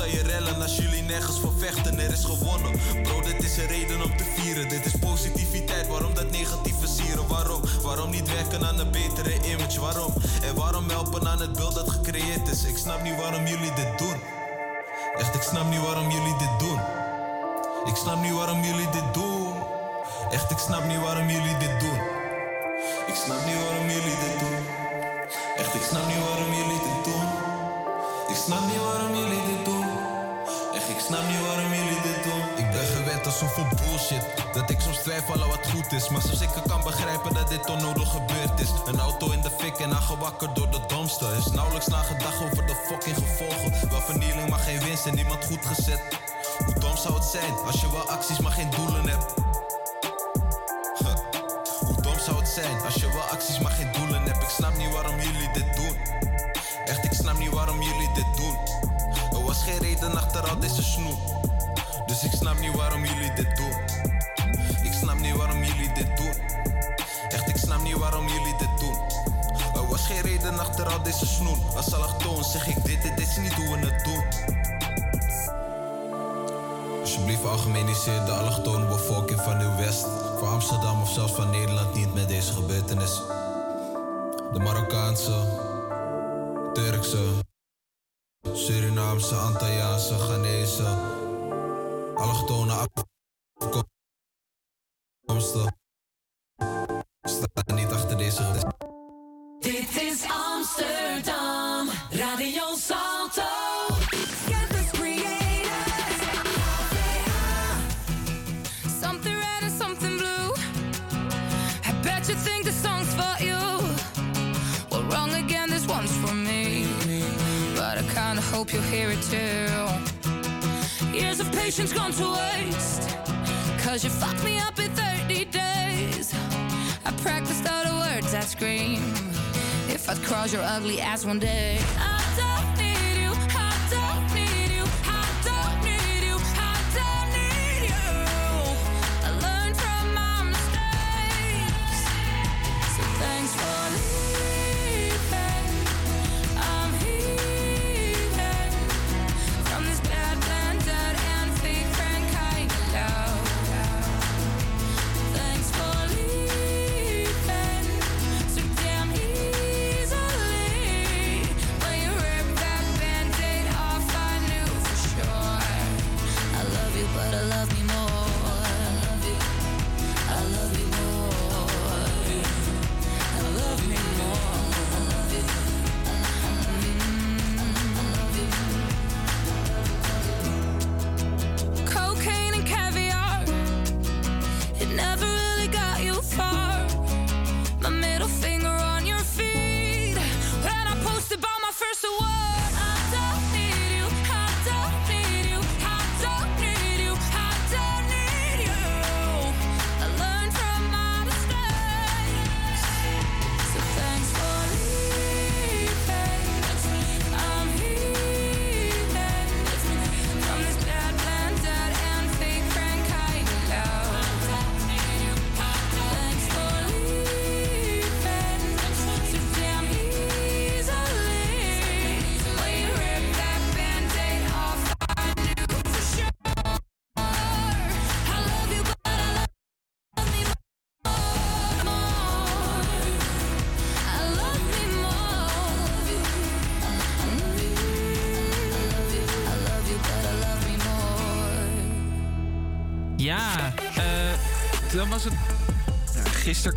Zou je rellen als jullie nergens voor vechten? Er is gewonnen. Bro, dit is een reden om te vieren. Dit is positiviteit, waarom dat negatief versieren? Waarom? Waarom niet werken aan een betere image? Waarom? En waarom helpen aan het beeld dat gecreëerd is? Ik snap niet waarom jullie dit doen. Echt, ik snap niet waarom jullie dit doen. Ik snap niet waarom jullie dit doen. Echt, ik snap niet waarom jullie dit doen. Ik snap niet waarom jullie dit doen. Echt, ik snap niet waarom jullie dit doen. Ik snap niet waarom jullie dit doen. Snap niet waarom jullie dit doen. Ik ben gewend aan zoveel bullshit. Dat ik soms twijfel aan wat goed is. Maar zoals ik kan begrijpen dat dit onnodig gebeurd is. Een auto in de fik en aangewakkerd door de domste. Is nauwelijks nagedacht over de fucking gevolgen. Wel vernieling, maar geen winst en niemand goed gezet. Hoe dom zou het zijn als je wel acties, maar geen doelen hebt? Hoe dom zou het zijn als je wel acties, maar geen doelen hebt? Ik snap niet waarom jullie dit doen. Echt, ik snap niet waarom jullie achter deze snoep. Dus ik snap niet waarom jullie dit doen. Ik snap niet waarom jullie dit doen. Echt, ik snap niet waarom jullie dit doen. Er was geen reden achter al deze snoen. Als allochtoon zeg ik dit, dit is niet hoe we het doen. Alsjeblieft algemeniseer de allochtone bevolking van Nieuw-West. Voor Amsterdam of zelfs van Nederland niet met deze gebeurtenis. De Marokkaanse, Turkse, Surinaamse, Antilliaanse, Ghanese, allochtone afkomsten staan niet achter deze. Dit is Amsterdam, Radio Salto. Hope you hear it too. Years of patience gone to waste. Cause you fucked me up in 30 days. I practiced all the words I scream. If I'd cross your ugly ass one day. I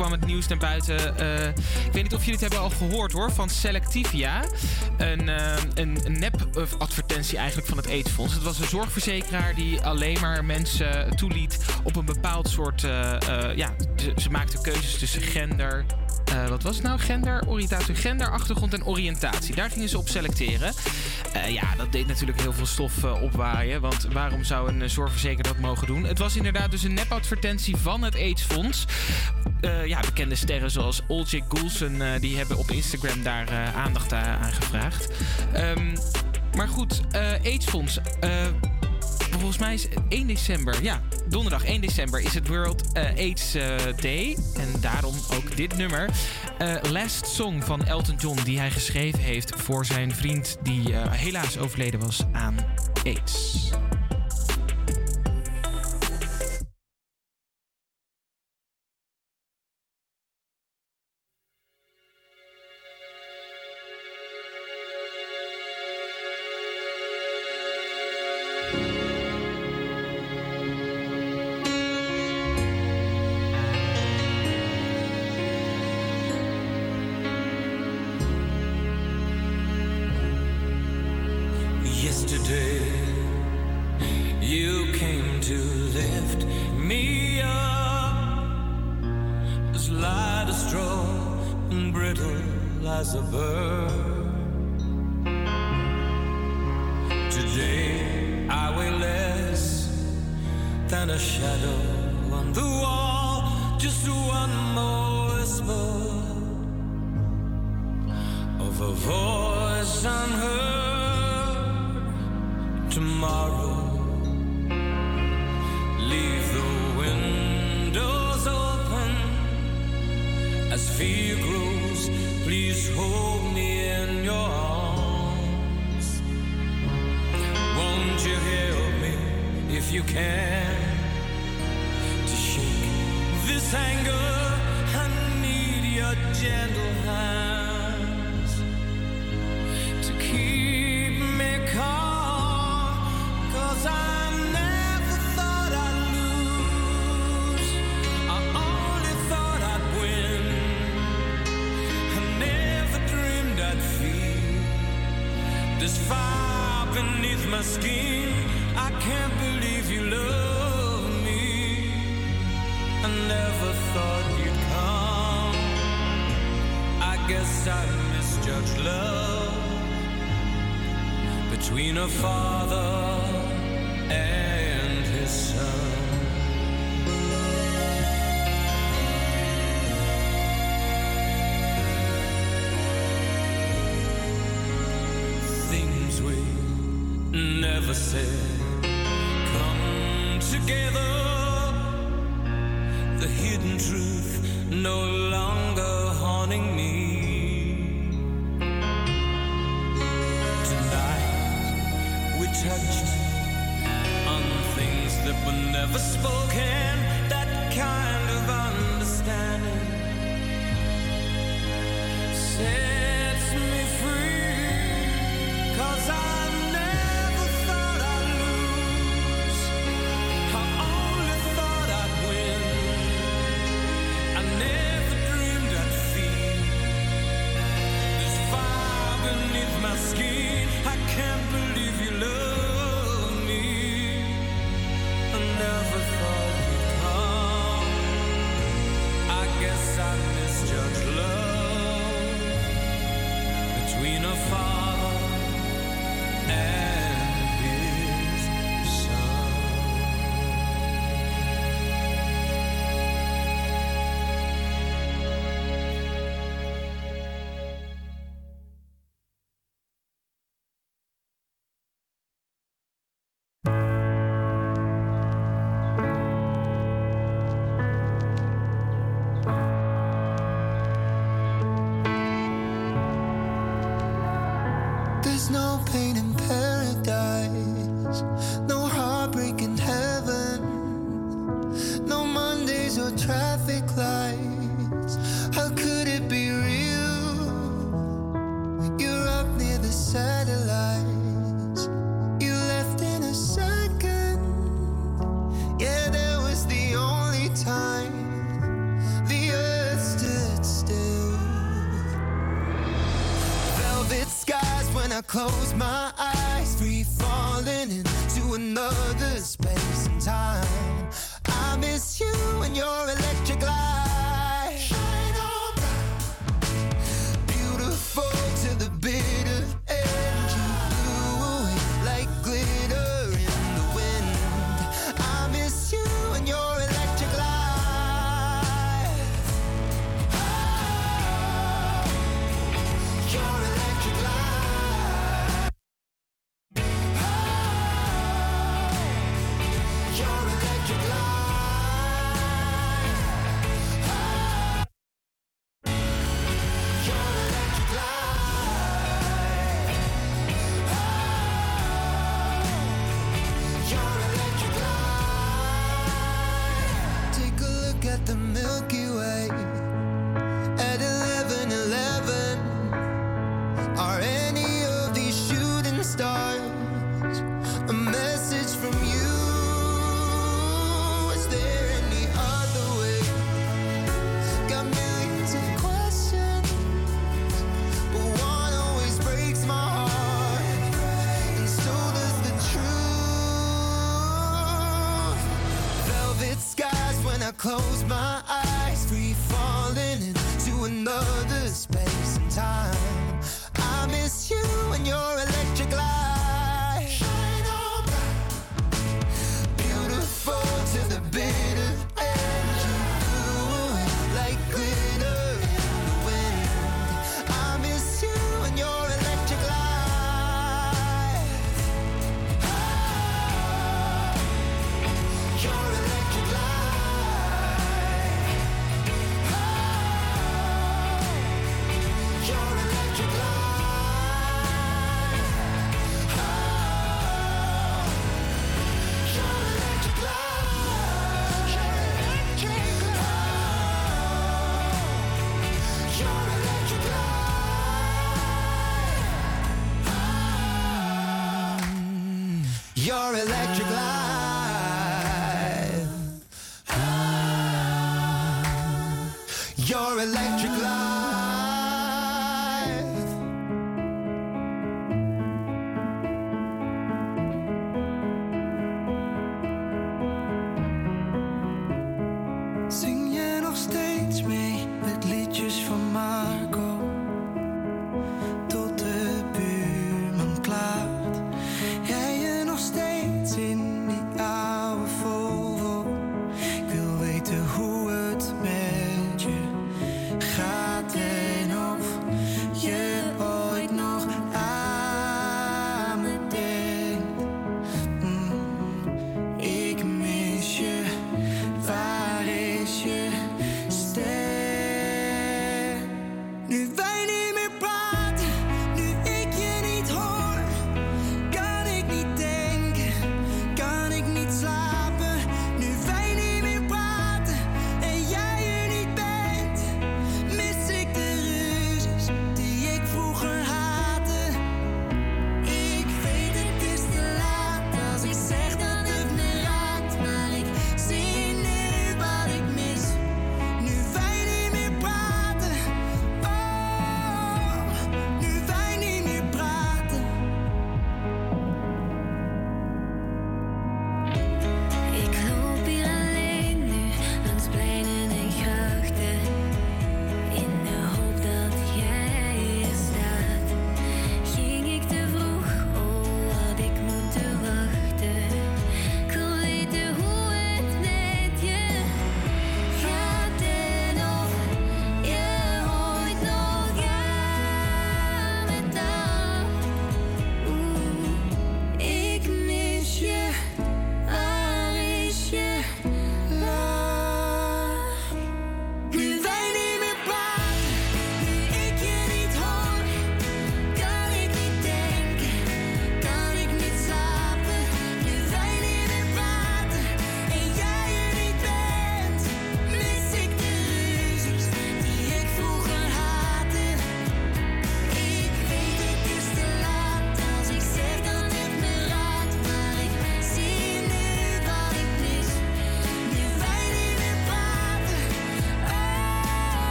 kwam het nieuws naar buiten. eh, ik weet niet of jullie het hebben al gehoord hoor. Van Selectivia. Een, eh, een, nep-advertentie eigenlijk van het AIDS-fonds. Het was een zorgverzekeraar die alleen maar mensen toeliet op een bepaald soort. eh, ja, ze, ze maakten keuzes tussen gender. Eh, wat was het nou? Gender, oriëntatie, gender, achtergrond en oriëntatie. Daar gingen ze op selecteren. Eh, ja, dat deed natuurlijk heel veel stof eh, opwaaien. Want waarom zou een zorgverzekeraar dat mogen doen? Het was inderdaad dus een nepadvertentie van het AIDS-fonds. Ja, bekende sterren zoals Olcay Goulson, eh, die hebben op Instagram daar aandacht aan gevraagd. Ehm, maar goed, AIDS-fonds. Volgens mij is 1 december, ja, donderdag 1 december is het World eh, AIDS eh, Day. En daarom ook dit nummer. Eh, Last Song van Elton John, die hij geschreven heeft voor zijn vriend die helaas overleden was aan AIDS. A voice unheard tomorrow. Leave the windows open as fear grows. Please hold me in your arms. Won't you help me if you can to shake this anger? I need your gentle fire beneath my skin. I can't believe you love me. I never thought you'd come. I guess I misjudged love between a father close my close my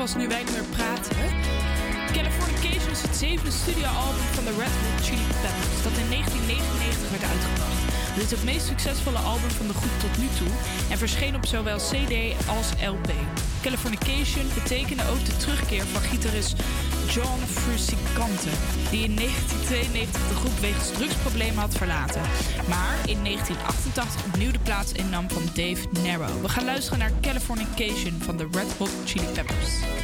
Was nu wij niet meer praten. Californication is het zevende studioalbum van de Red Hot Chili Peppers, dat in 1999 werd uitgebracht. Het is het meest succesvolle album van de groep tot nu toe en verscheen op zowel CD als LP. Californication betekende ook de terugkeer van gitarist John Frusicante, die in 1992 de groep wegens drugsproblemen had verlaten. Maar in 1988 opnieuw de plaats innam van Dave Narrow. We gaan luisteren naar Californication van de Red Hot Chili Peppers.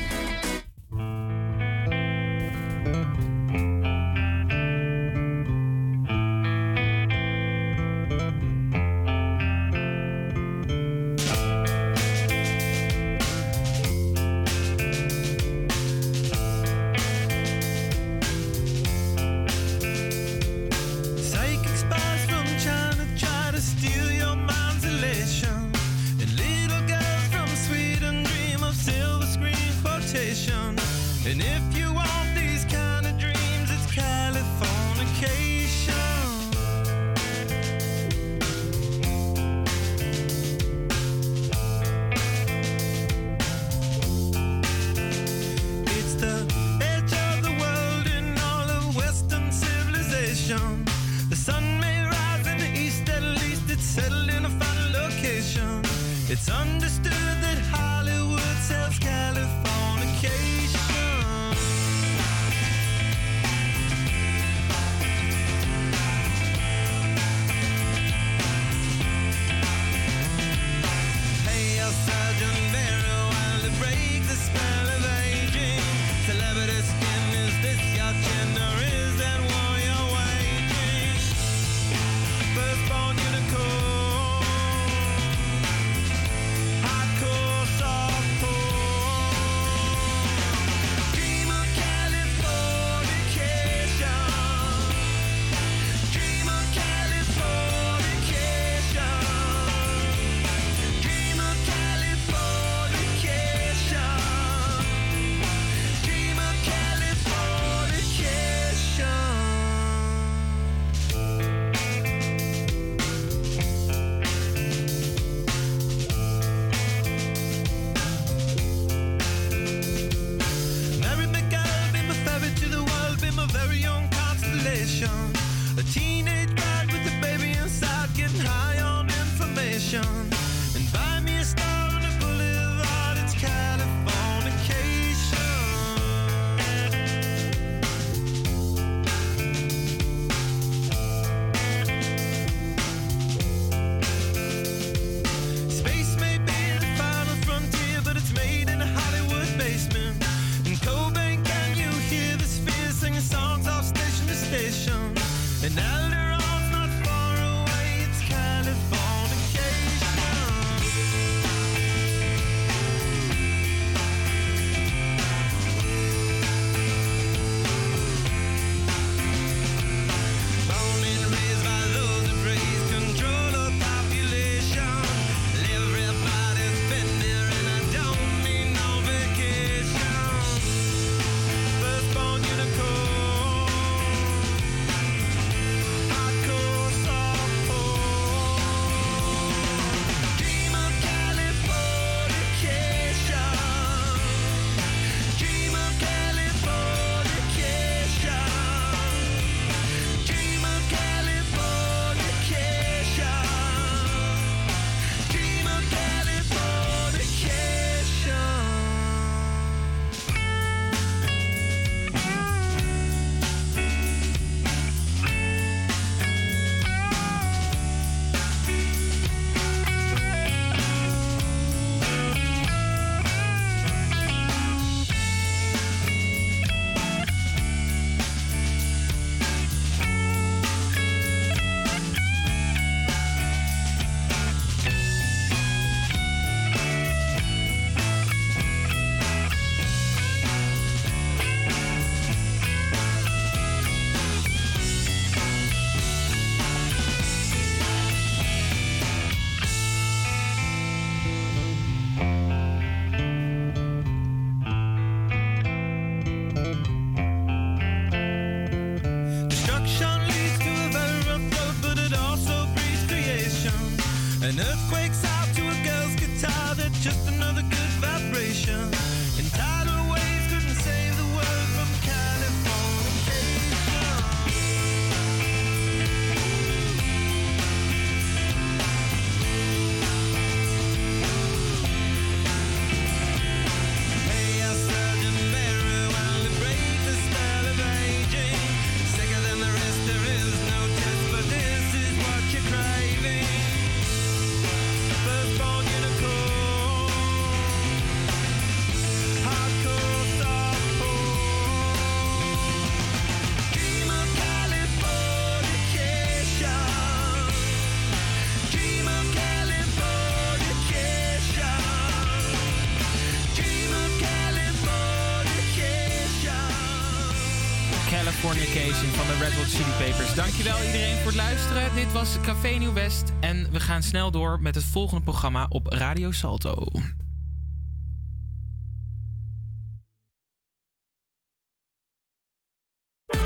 Was Café Nieuw West. En we gaan snel door met het volgende programma op Radio Salto.